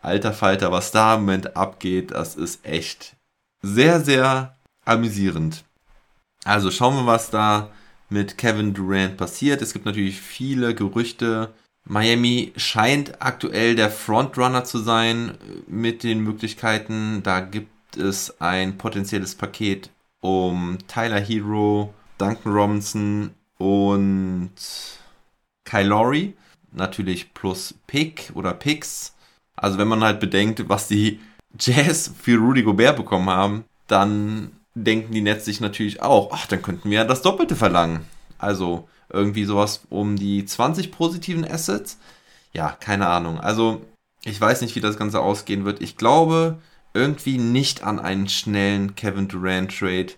Alter Falter, was da im Moment abgeht, das ist echt sehr, sehr amüsierend. Also schauen wir, was da mit Kevin Durant passiert. Es gibt natürlich viele Gerüchte. Miami scheint aktuell der Frontrunner zu sein mit den Möglichkeiten. Da gibt es ein potenzielles Paket um Tyler Hero, Duncan Robinson und Kyle. Natürlich plus Pick oder Picks. Also wenn man halt bedenkt, was die Jazz für Rudy Gobert bekommen haben, dann denken die Nets sich natürlich auch, ach, dann könnten wir ja das Doppelte verlangen. Also irgendwie sowas um die 20 positiven Assets. Ja, keine Ahnung. Also ich weiß nicht, wie das Ganze ausgehen wird. Ich glaube irgendwie nicht an einen schnellen Kevin Durant Trade.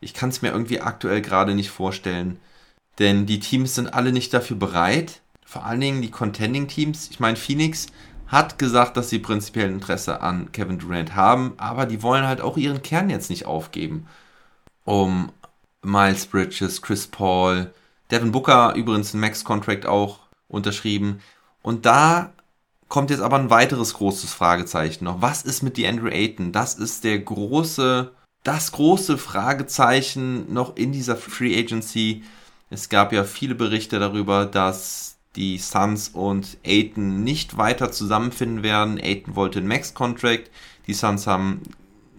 Ich kann es mir irgendwie aktuell gerade nicht vorstellen. Denn die Teams sind alle nicht dafür bereit. Vor allen Dingen die Contending Teams. Ich meine, Phoenix hat gesagt, dass sie prinzipiell Interesse an Kevin Durant haben, aber die wollen halt auch ihren Kern jetzt nicht aufgeben. Um Miles Bridges, Chris Paul, Devin Booker übrigens ein Max-Contract auch unterschrieben. Und da kommt jetzt aber ein weiteres großes Fragezeichen noch. Was ist mit die Andrew Ayton? Das ist der große, das große Fragezeichen noch in dieser Free Agency. Es gab ja viele Berichte darüber, dass die Suns und Ayton nicht weiter zusammenfinden werden. Ayton wollte einen Max-Contract. Die Suns haben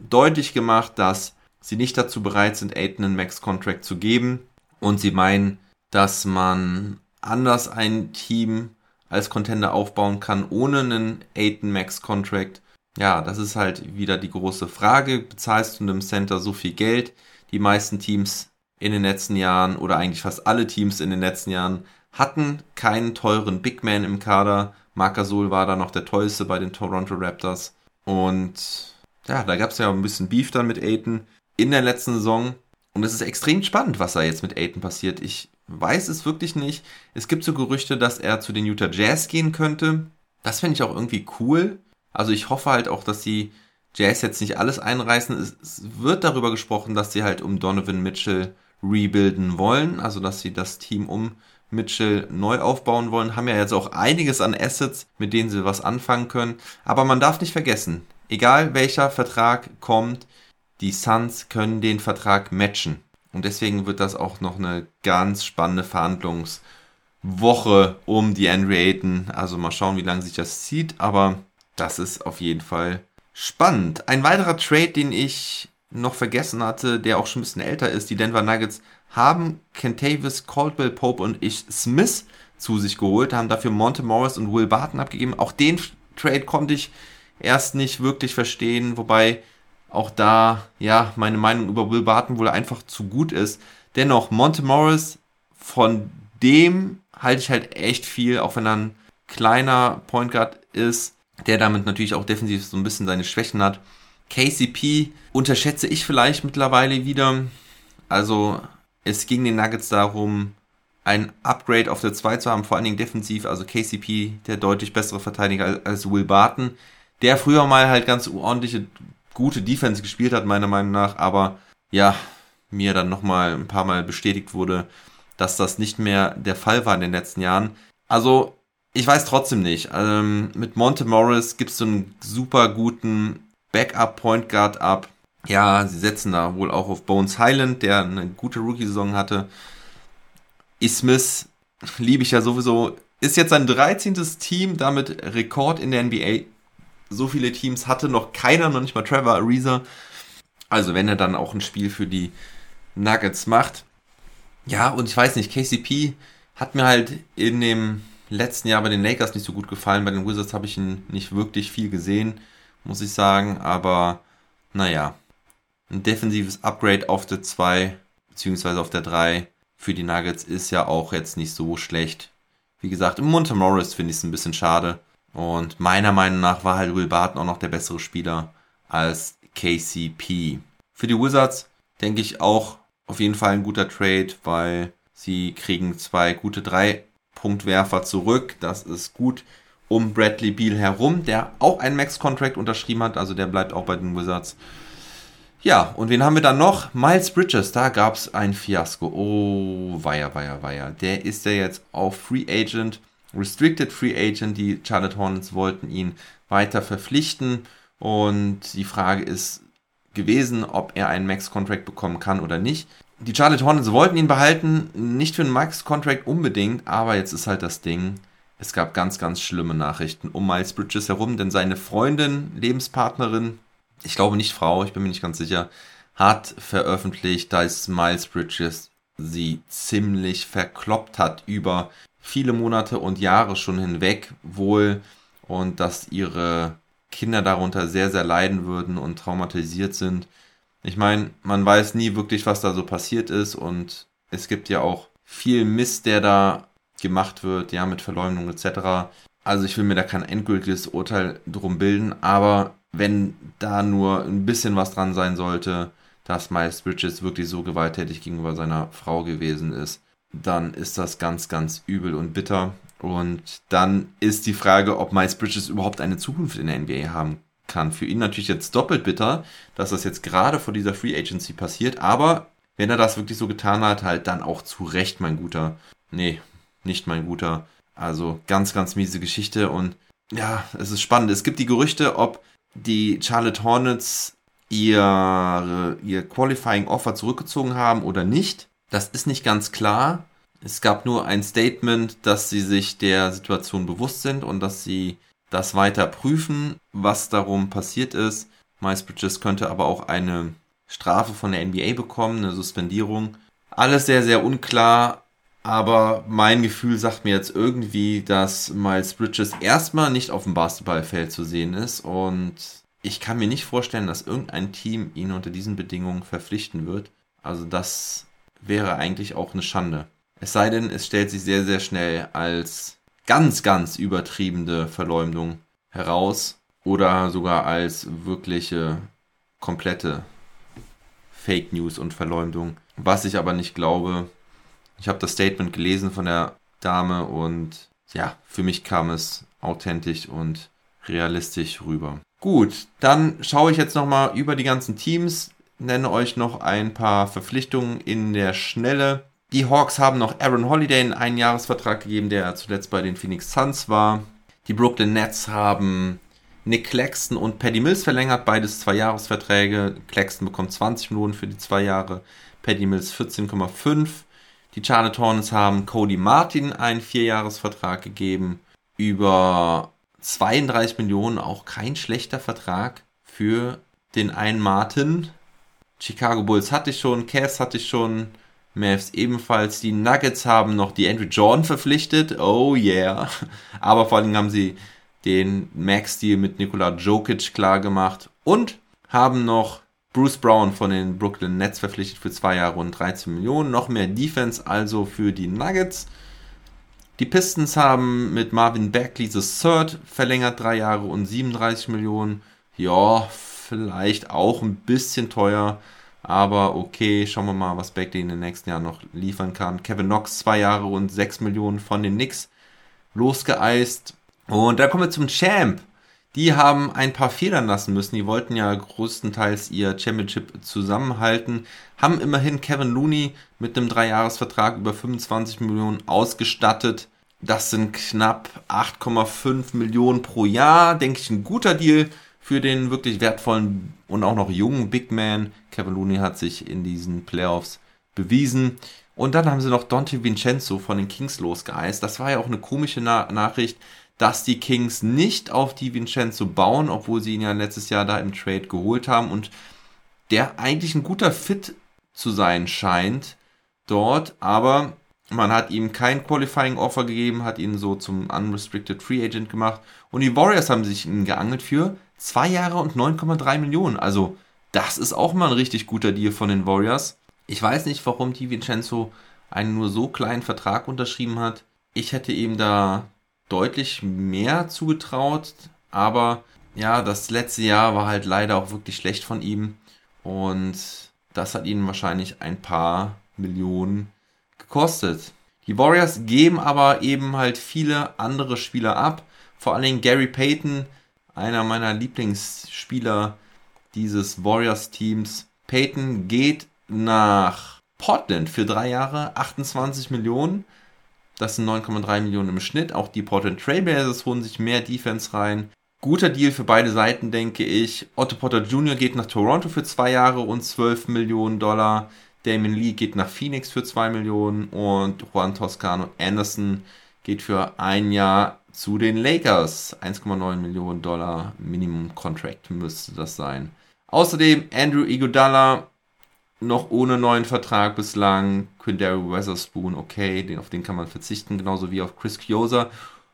deutlich gemacht, dass sie nicht dazu bereit sind, Ayton einen Max-Contract zu geben. Und sie meinen, dass man anders ein Team als Contender aufbauen kann, ohne einen Ayton Max-Contract. Ja, das ist halt wieder die große Frage. Bezahlst du einem Center so viel Geld? Die meisten Teams in den letzten Jahren oder eigentlich fast alle Teams in den letzten Jahren hatten keinen teuren Big Man im Kader. Marc Gasol war da noch der teuerste bei den Toronto Raptors. Und ja, da gab es ja ein bisschen Beef dann mit Aiton in der letzten Saison. Und es ist extrem spannend, was da jetzt mit Aiton passiert. Ich weiß es wirklich nicht. Es gibt so Gerüchte, dass er zu den Utah Jazz gehen könnte. Das finde ich auch irgendwie cool. Also ich hoffe halt auch, dass die Jazz jetzt nicht alles einreißen. Es wird darüber gesprochen, dass sie halt um Donovan Mitchell rebuilden wollen. Also dass sie das Team um Mitchell neu aufbauen wollen, haben ja jetzt auch einiges an Assets, mit denen sie was anfangen können. Aber man darf nicht vergessen, egal welcher Vertrag kommt, die Suns können den Vertrag matchen. Und deswegen wird das auch noch eine ganz spannende Verhandlungswoche um die Andrew. Also mal schauen, wie lange sich das zieht. Aber das ist auf jeden Fall spannend. Ein weiterer Trade, den ich noch vergessen hatte, der auch schon ein bisschen älter ist. Die Denver Nuggets haben Kentavis, Caldwell Pope und ich Smith zu sich geholt, haben dafür Monte Morris und Will Barton abgegeben. Auch den Trade konnte ich erst nicht wirklich verstehen, wobei auch da, ja, meine Meinung über Will Barton wohl einfach zu gut ist. Dennoch, Monte Morris, von dem halte ich halt echt viel, auch wenn er ein kleiner Point Guard ist, der damit natürlich auch defensiv so ein bisschen seine Schwächen hat. KCP unterschätze ich vielleicht mittlerweile wieder. Also es ging den Nuggets darum, ein Upgrade auf der 2 zu haben, vor allen Dingen defensiv, also KCP, der deutlich bessere Verteidiger als Will Barton, der früher mal halt ganz ordentliche, gute Defense gespielt hat, meiner Meinung nach, aber ja, mir dann nochmal ein paar Mal bestätigt wurde, dass das nicht mehr der Fall war in den letzten Jahren. Also, ich weiß trotzdem nicht. Ähm, mit Monte Morris gibt es so einen super guten Backup Point Guard ab. Ja, sie setzen da wohl auch auf Bones Highland, der eine gute Rookie-Saison hatte. Ismith liebe ich ja sowieso. Ist jetzt sein 13. Team, damit Rekord in der NBA. So viele Teams hatte noch keiner, noch nicht mal Trevor Ariza. Also wenn er dann auch ein Spiel für die Nuggets macht. Ja, und ich weiß nicht, KCP hat mir halt in dem letzten Jahr bei den Lakers nicht so gut gefallen. Bei den Wizards habe ich ihn nicht wirklich viel gesehen muss ich sagen. Aber naja, ein defensives Upgrade auf der 2 beziehungsweise auf der 3 für die Nuggets ist ja auch jetzt nicht so schlecht. Wie gesagt, im Monte Morris finde ich es ein bisschen schade. Und meiner Meinung nach war halt Will Barton auch noch der bessere Spieler als KCP. Für die Wizards denke ich auch auf jeden Fall ein guter Trade, weil sie kriegen zwei gute Drei-Punktwerfer zurück. Das ist gut um Bradley Beal herum, der auch einen Max-Contract unterschrieben hat, also der bleibt auch bei den Wizards. Ja, und wen haben wir dann noch? Miles Bridges, da gab es ein Fiasko. Oh, weia, weia, weia. Der ist ja jetzt auf Free Agent, Restricted Free Agent. Die Charlotte Hornets wollten ihn weiter verpflichten. Und die Frage ist gewesen, ob er einen Max-Contract bekommen kann oder nicht. Die Charlotte Hornets wollten ihn behalten, nicht für einen Max-Contract unbedingt, aber jetzt ist halt das Ding, es gab ganz, ganz schlimme Nachrichten um Miles Bridges herum, denn seine Freundin, Lebenspartnerin, ich glaube nicht Frau, ich bin mir nicht ganz sicher, hat veröffentlicht, dass Miles Bridges sie ziemlich verkloppt hat über viele Monate und Jahre schon hinweg wohl und dass ihre Kinder darunter sehr, sehr leiden würden und traumatisiert sind. Ich meine, man weiß nie wirklich, was da so passiert ist und es gibt ja auch viel Mist, der da gemacht wird, ja, mit Verleumdung etc. Also ich will mir da kein endgültiges Urteil drum bilden, aber wenn da nur ein bisschen was dran sein sollte, dass Miles Bridges wirklich so gewalttätig gegenüber seiner Frau gewesen ist, dann ist das ganz, ganz übel und bitter. Und dann ist die Frage, ob Miles Bridges überhaupt eine Zukunft in der NBA haben kann. Für ihn natürlich jetzt doppelt bitter, dass das jetzt gerade vor dieser Free Agency passiert, aber wenn er das wirklich so getan hat, halt dann auch zu Recht, mein Guter. Nee, nicht mein Guter. Also ganz, ganz miese Geschichte und ja, es ist spannend. Es gibt die Gerüchte, ob die Charlotte Hornets ihr, ihr Qualifying Offer zurückgezogen haben oder nicht. Das ist nicht ganz klar. Es gab nur ein Statement, dass sie sich der Situation bewusst sind und dass sie das weiter prüfen, was darum passiert ist. Miles Bridges könnte aber auch eine Strafe von der NBA bekommen, eine Suspendierung. Alles sehr, sehr unklar, aber mein Gefühl sagt mir jetzt irgendwie, dass Miles Bridges erstmal nicht auf dem Basketballfeld zu sehen ist und ich kann mir nicht vorstellen, dass irgendein Team ihn unter diesen Bedingungen verpflichten wird. Also das wäre eigentlich auch eine Schande. Es sei denn, es stellt sich sehr, sehr schnell als ganz, ganz übertriebene Verleumdung heraus oder sogar als wirkliche komplette Fake News und Verleumdung. Was ich aber nicht glaube, ich habe das Statement gelesen von der Dame und ja, für mich kam es authentisch und realistisch rüber. Gut, dann schaue ich jetzt nochmal über die ganzen Teams, nenne euch noch ein paar Verpflichtungen in der Schnelle. Die Hawks haben noch Aaron Holiday einen Einjahresvertrag gegeben, der zuletzt bei den Phoenix Suns war. Die Brooklyn Nets haben Nick Claxton und Paddy Mills verlängert, beides zwei Jahresverträge. Claxton bekommt 20 Millionen für die zwei Jahre, Paddy Mills 14,5. Die Charlotte Hornets haben Cody Martin einen Vierjahresvertrag gegeben. Über 32 Millionen, auch kein schlechter Vertrag für den einen Martin. Chicago Bulls hatte ich schon, Cavs hatte ich schon, Mavs ebenfalls. Die Nuggets haben noch die Andrew Jordan verpflichtet. Oh yeah. Aber vor allem haben sie den Max-Deal mit Nikola Jokic klar gemacht und haben noch Bruce Brown von den Brooklyn Nets verpflichtet für zwei Jahre und 13 Millionen. Noch mehr Defense also für die Nuggets. Die Pistons haben mit Marvin Bagley the Third verlängert, drei Jahre und 37 Millionen. Ja, vielleicht auch ein bisschen teuer, aber okay, schauen wir mal, was Bagley in den nächsten Jahren noch liefern kann. Kevin Knox, zwei Jahre und 6 Millionen von den Knicks losgeeist. Und dann kommen wir zum Champ die haben ein paar Fehlern lassen müssen. Die wollten ja größtenteils ihr Championship zusammenhalten, haben immerhin Kevin Looney mit einem Dreijahresvertrag über 25 Millionen ausgestattet. Das sind knapp 8,5 Millionen pro Jahr. Denke ich, ein guter Deal für den wirklich wertvollen und auch noch jungen Big Man. Kevin Looney hat sich in diesen Playoffs bewiesen. Und dann haben sie noch Dante Vincenzo von den Kings losgeeist. Das war ja auch eine komische Na Nachricht dass die Kings nicht auf die Vincenzo bauen, obwohl sie ihn ja letztes Jahr da im Trade geholt haben und der eigentlich ein guter Fit zu sein scheint dort, aber man hat ihm kein Qualifying Offer gegeben, hat ihn so zum Unrestricted Free Agent gemacht und die Warriors haben sich ihn geangelt für zwei Jahre und 9,3 Millionen. Also das ist auch mal ein richtig guter Deal von den Warriors. Ich weiß nicht, warum die Vincenzo einen nur so kleinen Vertrag unterschrieben hat. Ich hätte ihm da deutlich mehr zugetraut, aber ja, das letzte Jahr war halt leider auch wirklich schlecht von ihm und das hat ihn wahrscheinlich ein paar Millionen gekostet. Die Warriors geben aber eben halt viele andere Spieler ab, vor allem Gary Payton, einer meiner Lieblingsspieler dieses Warriors-Teams. Peyton geht nach Portland für drei Jahre, 28 Millionen. Das sind 9,3 Millionen im Schnitt. Auch die Portland Trailblazers holen sich mehr Defense rein. Guter Deal für beide Seiten, denke ich. Otto Potter Jr. geht nach Toronto für zwei Jahre und 12 Millionen Dollar. Damon Lee geht nach Phoenix für 2 Millionen und Juan Toscano Anderson geht für ein Jahr zu den Lakers. 1,9 Millionen Dollar Minimum Contract müsste das sein. Außerdem Andrew Iguodala noch ohne neuen Vertrag bislang. Quindary Weatherspoon, okay, den, auf den kann man verzichten, genauso wie auf Chris Kiosa.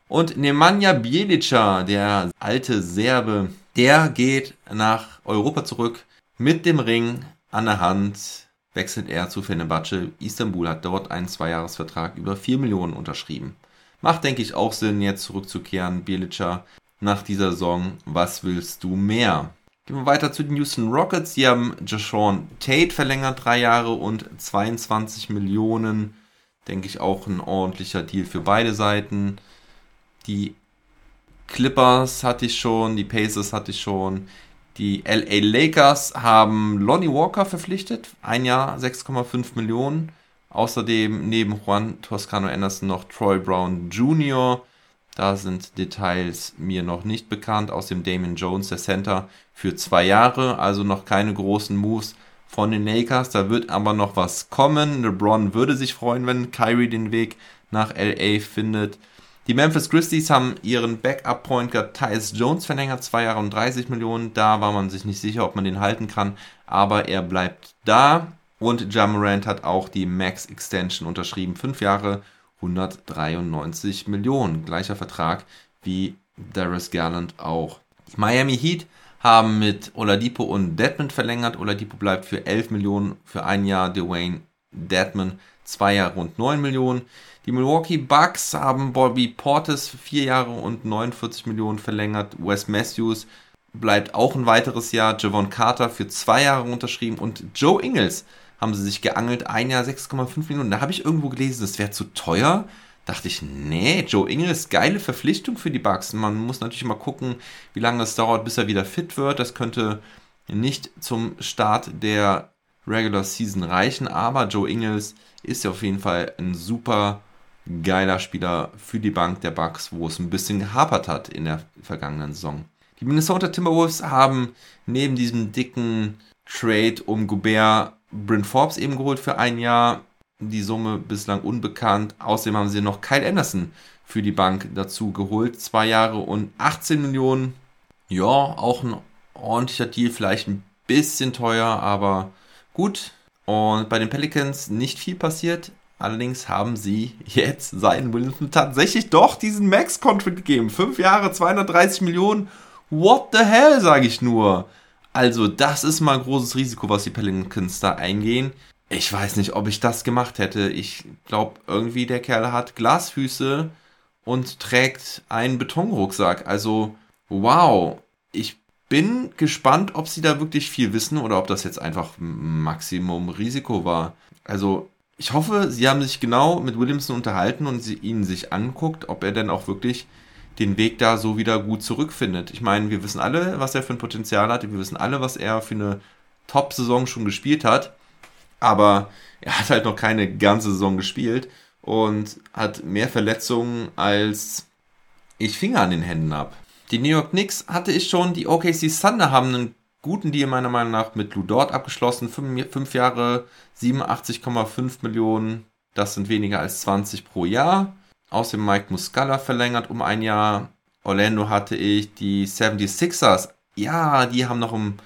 Und Nemanja Bielica, der alte Serbe, der geht nach Europa zurück mit dem Ring an der Hand. Wechselt er zu Fenerbahce. Istanbul hat dort einen Zweijahresvertrag über 4 Millionen unterschrieben. Macht, denke ich, auch Sinn, jetzt zurückzukehren, Bielica, nach dieser Saison. Was willst du mehr? Gehen wir weiter zu den Houston Rockets. Die haben Jashawn Tate verlängert, drei Jahre und 22 Millionen. Denke ich auch ein ordentlicher Deal für beide Seiten. Die Clippers hatte ich schon, die Pacers hatte ich schon. Die LA Lakers haben Lonnie Walker verpflichtet, ein Jahr 6,5 Millionen. Außerdem neben Juan Toscano Anderson noch Troy Brown Jr. Da sind Details mir noch nicht bekannt. Außerdem Damon Jones, der Center, für zwei Jahre. Also noch keine großen Moves von den Lakers. Da wird aber noch was kommen. LeBron würde sich freuen, wenn Kyrie den Weg nach LA findet. Die Memphis Grizzlies haben ihren Backup-Point Guard Tyus Jones verlängert, zwei Jahre und 30 Millionen. Da war man sich nicht sicher, ob man den halten kann, aber er bleibt da. Und Jamorant hat auch die Max Extension unterschrieben, fünf Jahre, 193 Millionen. Gleicher Vertrag wie Darius Garland auch. Die Miami Heat haben mit Oladipo und Deadman verlängert. Oladipo bleibt für 11 Millionen für ein Jahr. Dwayne Deadman zwei Jahre und 9 Millionen. Die Milwaukee Bucks haben Bobby Portis für vier Jahre und 49 Millionen verlängert. Wes Matthews bleibt auch ein weiteres Jahr. Javon Carter für zwei Jahre unterschrieben. Und Joe Ingles haben sie sich geangelt. Ein Jahr 6,5 Millionen. Da habe ich irgendwo gelesen, das wäre zu teuer. Dachte ich, nee, Joe Ingles, geile Verpflichtung für die Bucks. Man muss natürlich mal gucken, wie lange das dauert, bis er wieder fit wird. Das könnte nicht zum Start der Regular Season reichen, aber Joe Ingles ist ja auf jeden Fall ein super geiler Spieler für die Bank der Bucks, wo es ein bisschen gehapert hat in der vergangenen Saison. Die Minnesota Timberwolves haben neben diesem dicken Trade um Gobert Bryn Forbes eben geholt für ein Jahr. Die Summe bislang unbekannt. Außerdem haben sie noch Kyle Anderson für die Bank dazu geholt. Zwei Jahre und 18 Millionen. Ja, auch ein ordentlicher Deal. Vielleicht ein bisschen teuer, aber gut. Und bei den Pelicans nicht viel passiert. Allerdings haben sie jetzt Zion Williamson tatsächlich doch diesen Max-Contract gegeben. Fünf Jahre, 230 Millionen. What the hell, sage ich nur. Also, das ist mal ein großes Risiko, was die Pelicans da eingehen. Ich weiß nicht, ob ich das gemacht hätte. Ich glaube, irgendwie der Kerl hat Glasfüße und trägt einen Betonrucksack. Also, wow. Ich bin gespannt, ob sie da wirklich viel wissen oder ob das jetzt einfach Maximum Risiko war. Also, ich hoffe, sie haben sich genau mit Williamson unterhalten und sie ihn sich anguckt, ob er denn auch wirklich den Weg da so wieder gut zurückfindet. Ich meine, wir wissen alle, was er für ein Potenzial hat. Wir wissen alle, was er für eine Top-Saison schon gespielt hat. Aber er hat halt noch keine ganze Saison gespielt und hat mehr Verletzungen als ich Finger an den Händen habe. Die New York Knicks hatte ich schon. Die OKC Thunder haben einen guten Deal meiner Meinung nach mit Lou Dort abgeschlossen. Fünf, fünf Jahre, 87,5 Millionen. Das sind weniger als 20 pro Jahr. Außerdem Mike Muscala verlängert um ein Jahr. Orlando hatte ich die 76ers. Ja, die haben noch ein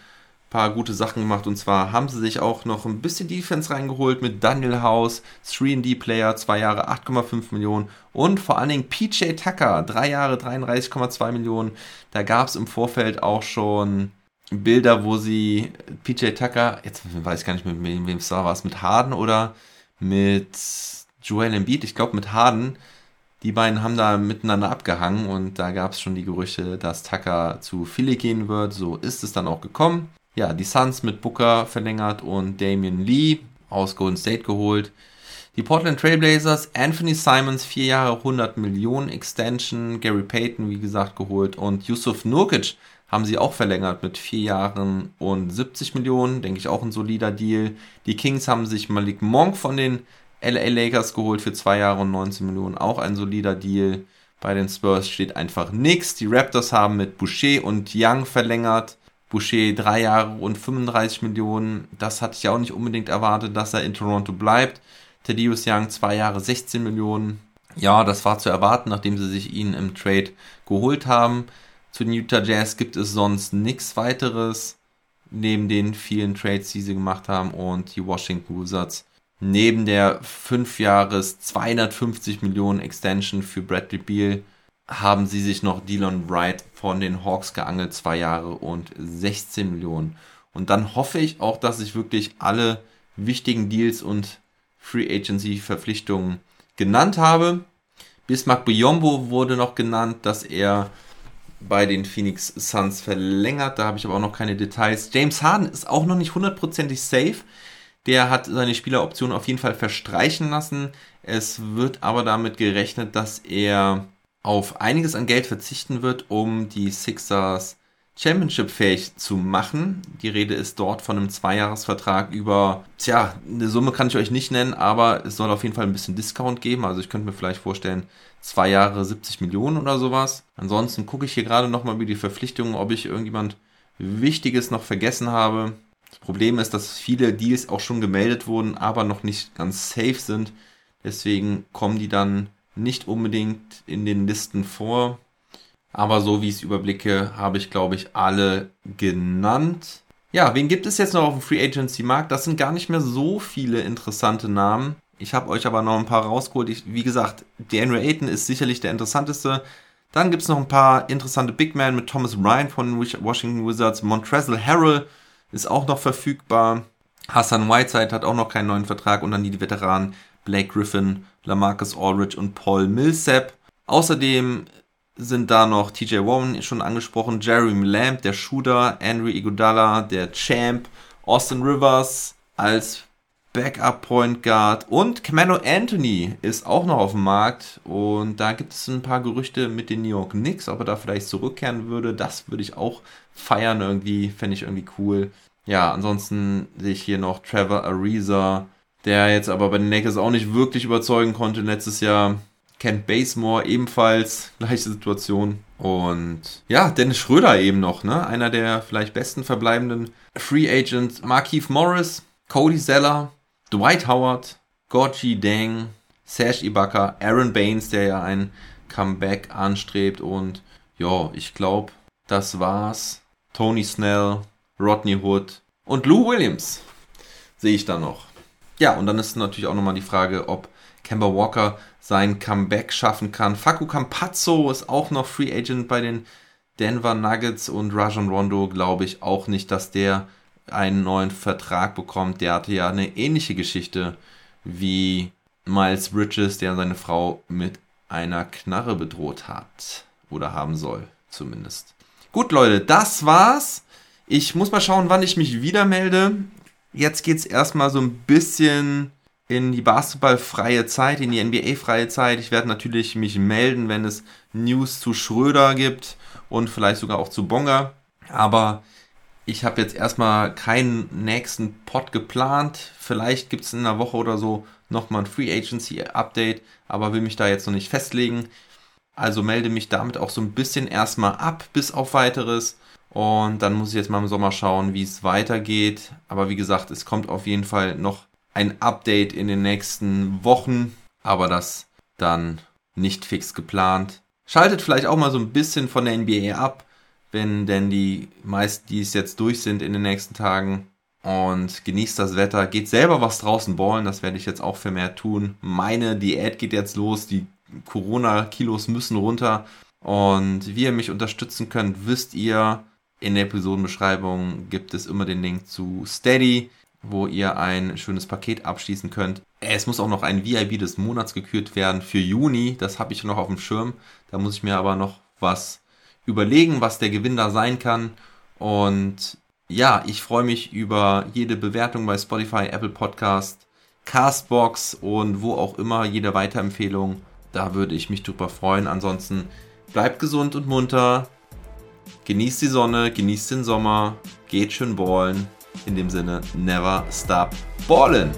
paar gute Sachen gemacht. Und zwar haben sie sich auch noch ein bisschen Defense reingeholt mit Daniel House, 3D-Player, zwei Jahre 8,5 Millionen. Und vor allen Dingen PJ Tucker, drei Jahre 33,2 Millionen. Da gab es im Vorfeld auch schon Bilder, wo sie PJ Tucker, jetzt weiß ich gar nicht, mit wem es war, war mit Harden oder mit Joel Embiid, ich glaube mit Harden. Die beiden haben da miteinander abgehangen und da gab es schon die Gerüchte, dass Tucker zu Philly gehen wird. So ist es dann auch gekommen. Ja, die Suns mit Booker verlängert und Damian Lee aus Golden State geholt. Die Portland Trailblazers, Anthony Simons, vier Jahre 100 Millionen Extension, Gary Payton, wie gesagt, geholt und Yusuf Nurkic haben sie auch verlängert mit vier Jahren und 70 Millionen, denke ich auch ein solider Deal. Die Kings haben sich Malik Monk von den LA Lakers geholt für zwei Jahre und 19 Millionen, auch ein solider Deal. Bei den Spurs steht einfach nichts. Die Raptors haben mit Boucher und Young verlängert. Boucher drei Jahre und 35 Millionen. Das hatte ich auch nicht unbedingt erwartet, dass er in Toronto bleibt. Thaddeus Young zwei Jahre 16 Millionen. Ja, das war zu erwarten, nachdem sie sich ihn im Trade geholt haben. Zu den Utah Jazz gibt es sonst nichts weiteres, neben den vielen Trades, die sie gemacht haben. Und die Washington Wizards neben der 5 Jahres 250 Millionen Extension für Bradley Beal haben sie sich noch Dylan Wright von den Hawks geangelt, 2 Jahre und 16 Millionen. Und dann hoffe ich auch, dass ich wirklich alle wichtigen Deals und Free Agency Verpflichtungen genannt habe. Bismarck Biombo wurde noch genannt, dass er bei den Phoenix Suns verlängert. Da habe ich aber auch noch keine Details. James Harden ist auch noch nicht hundertprozentig safe. Der hat seine Spieleroption auf jeden Fall verstreichen lassen. Es wird aber damit gerechnet, dass er auf einiges an Geld verzichten wird, um die Sixers Championship fähig zu machen. Die Rede ist dort von einem Zweijahresvertrag über, tja, eine Summe kann ich euch nicht nennen, aber es soll auf jeden Fall ein bisschen Discount geben. Also ich könnte mir vielleicht vorstellen, zwei Jahre 70 Millionen oder sowas. Ansonsten gucke ich hier gerade nochmal über die Verpflichtungen, ob ich irgendjemand Wichtiges noch vergessen habe. Das Problem ist, dass viele Deals auch schon gemeldet wurden, aber noch nicht ganz safe sind. Deswegen kommen die dann nicht unbedingt in den Listen vor. Aber so wie ich es überblicke, habe ich, glaube ich, alle genannt. Ja, wen gibt es jetzt noch auf dem Free Agency Markt? Das sind gar nicht mehr so viele interessante Namen. Ich habe euch aber noch ein paar rausgeholt. Ich, wie gesagt, DeAndre Ayton ist sicherlich der interessanteste. Dann gibt es noch ein paar interessante Big Men mit Thomas Ryan von Washington Wizards. Montrezl Harrell ist auch noch verfügbar. Hassan Whiteside hat auch noch keinen neuen Vertrag. Und dann die Veteranen Blake Griffin, Lamarcus Aldridge und Paul Millsap. Außerdem sind da noch TJ Warren schon angesprochen, Jeremy Lamb, der Shooter, Andrew Iguodala, der Champ, Austin Rivers als Backup Point Guard und Camelo Anthony ist auch noch auf dem Markt und da gibt es ein paar Gerüchte mit den New York Knicks, ob er da vielleicht zurückkehren würde. Das würde ich auch feiern irgendwie, fände ich irgendwie cool. Ja, ansonsten sehe ich hier noch Trevor Ariza, der jetzt aber bei den Lakers auch nicht wirklich überzeugen konnte letztes Jahr. Kent Basemore ebenfalls, gleiche Situation. Und ja, Dennis Schröder eben noch, ne? Einer der vielleicht besten verbleibenden Free Agents. Markeith Morris, Cody Zeller, Dwight Howard, Gorgie Dang, Serge Ibaka, Aaron Baines, der ja ein Comeback anstrebt. Und ja, ich glaube, das war's. Tony Snell, Rodney Hood und Lou Williams sehe ich da noch. Ja, und dann ist natürlich auch nochmal die Frage, ob Kemba Walker sein Comeback schaffen kann. Facu Campazzo ist auch noch Free Agent bei den Denver Nuggets und Rajon Rondo glaube ich auch nicht, dass der einen neuen Vertrag bekommt. Der hatte ja eine ähnliche Geschichte wie Miles Bridges, der seine Frau mit einer Knarre bedroht hat. Oder haben soll, zumindest. Gut, Leute, das war's. Ich muss mal schauen, wann ich mich wieder melde. Jetzt geht's erstmal so ein bisschen in die Basketballfreie Zeit, in die NBA-freie Zeit. Ich werde natürlich mich melden, wenn es News zu Schröder gibt und vielleicht sogar auch zu Bonga. Aber ich habe jetzt erstmal keinen nächsten Pod geplant. Vielleicht gibt es in einer Woche oder so nochmal ein Free Agency Update, aber will mich da jetzt noch nicht festlegen. Also melde mich damit auch so ein bisschen erstmal ab, bis auf weiteres. Und dann muss ich jetzt mal im Sommer schauen, wie es weitergeht. Aber wie gesagt, es kommt auf jeden Fall noch ein Update in den nächsten Wochen, aber das dann nicht fix geplant. Schaltet vielleicht auch mal so ein bisschen von der NBA ab, wenn denn die meisten, die es jetzt durch sind in den nächsten Tagen und genießt das Wetter. Geht selber was draußen ballen, das werde ich jetzt auch vermehrt tun. Meine Diät geht jetzt los, die Corona-Kilos müssen runter. Und wie ihr mich unterstützen könnt, wisst ihr, in der Episodenbeschreibung gibt es immer den Link zu Steady wo ihr ein schönes Paket abschließen könnt. Es muss auch noch ein VIB des Monats gekürt werden für Juni. Das habe ich noch auf dem Schirm. Da muss ich mir aber noch was überlegen, was der Gewinn da sein kann. Und ja, ich freue mich über jede Bewertung bei Spotify, Apple Podcast, Castbox und wo auch immer, jede Weiterempfehlung. Da würde ich mich drüber freuen. Ansonsten bleibt gesund und munter. genießt die Sonne, genießt den Sommer, geht schön ballen. In dem Sinne, never stop ballen.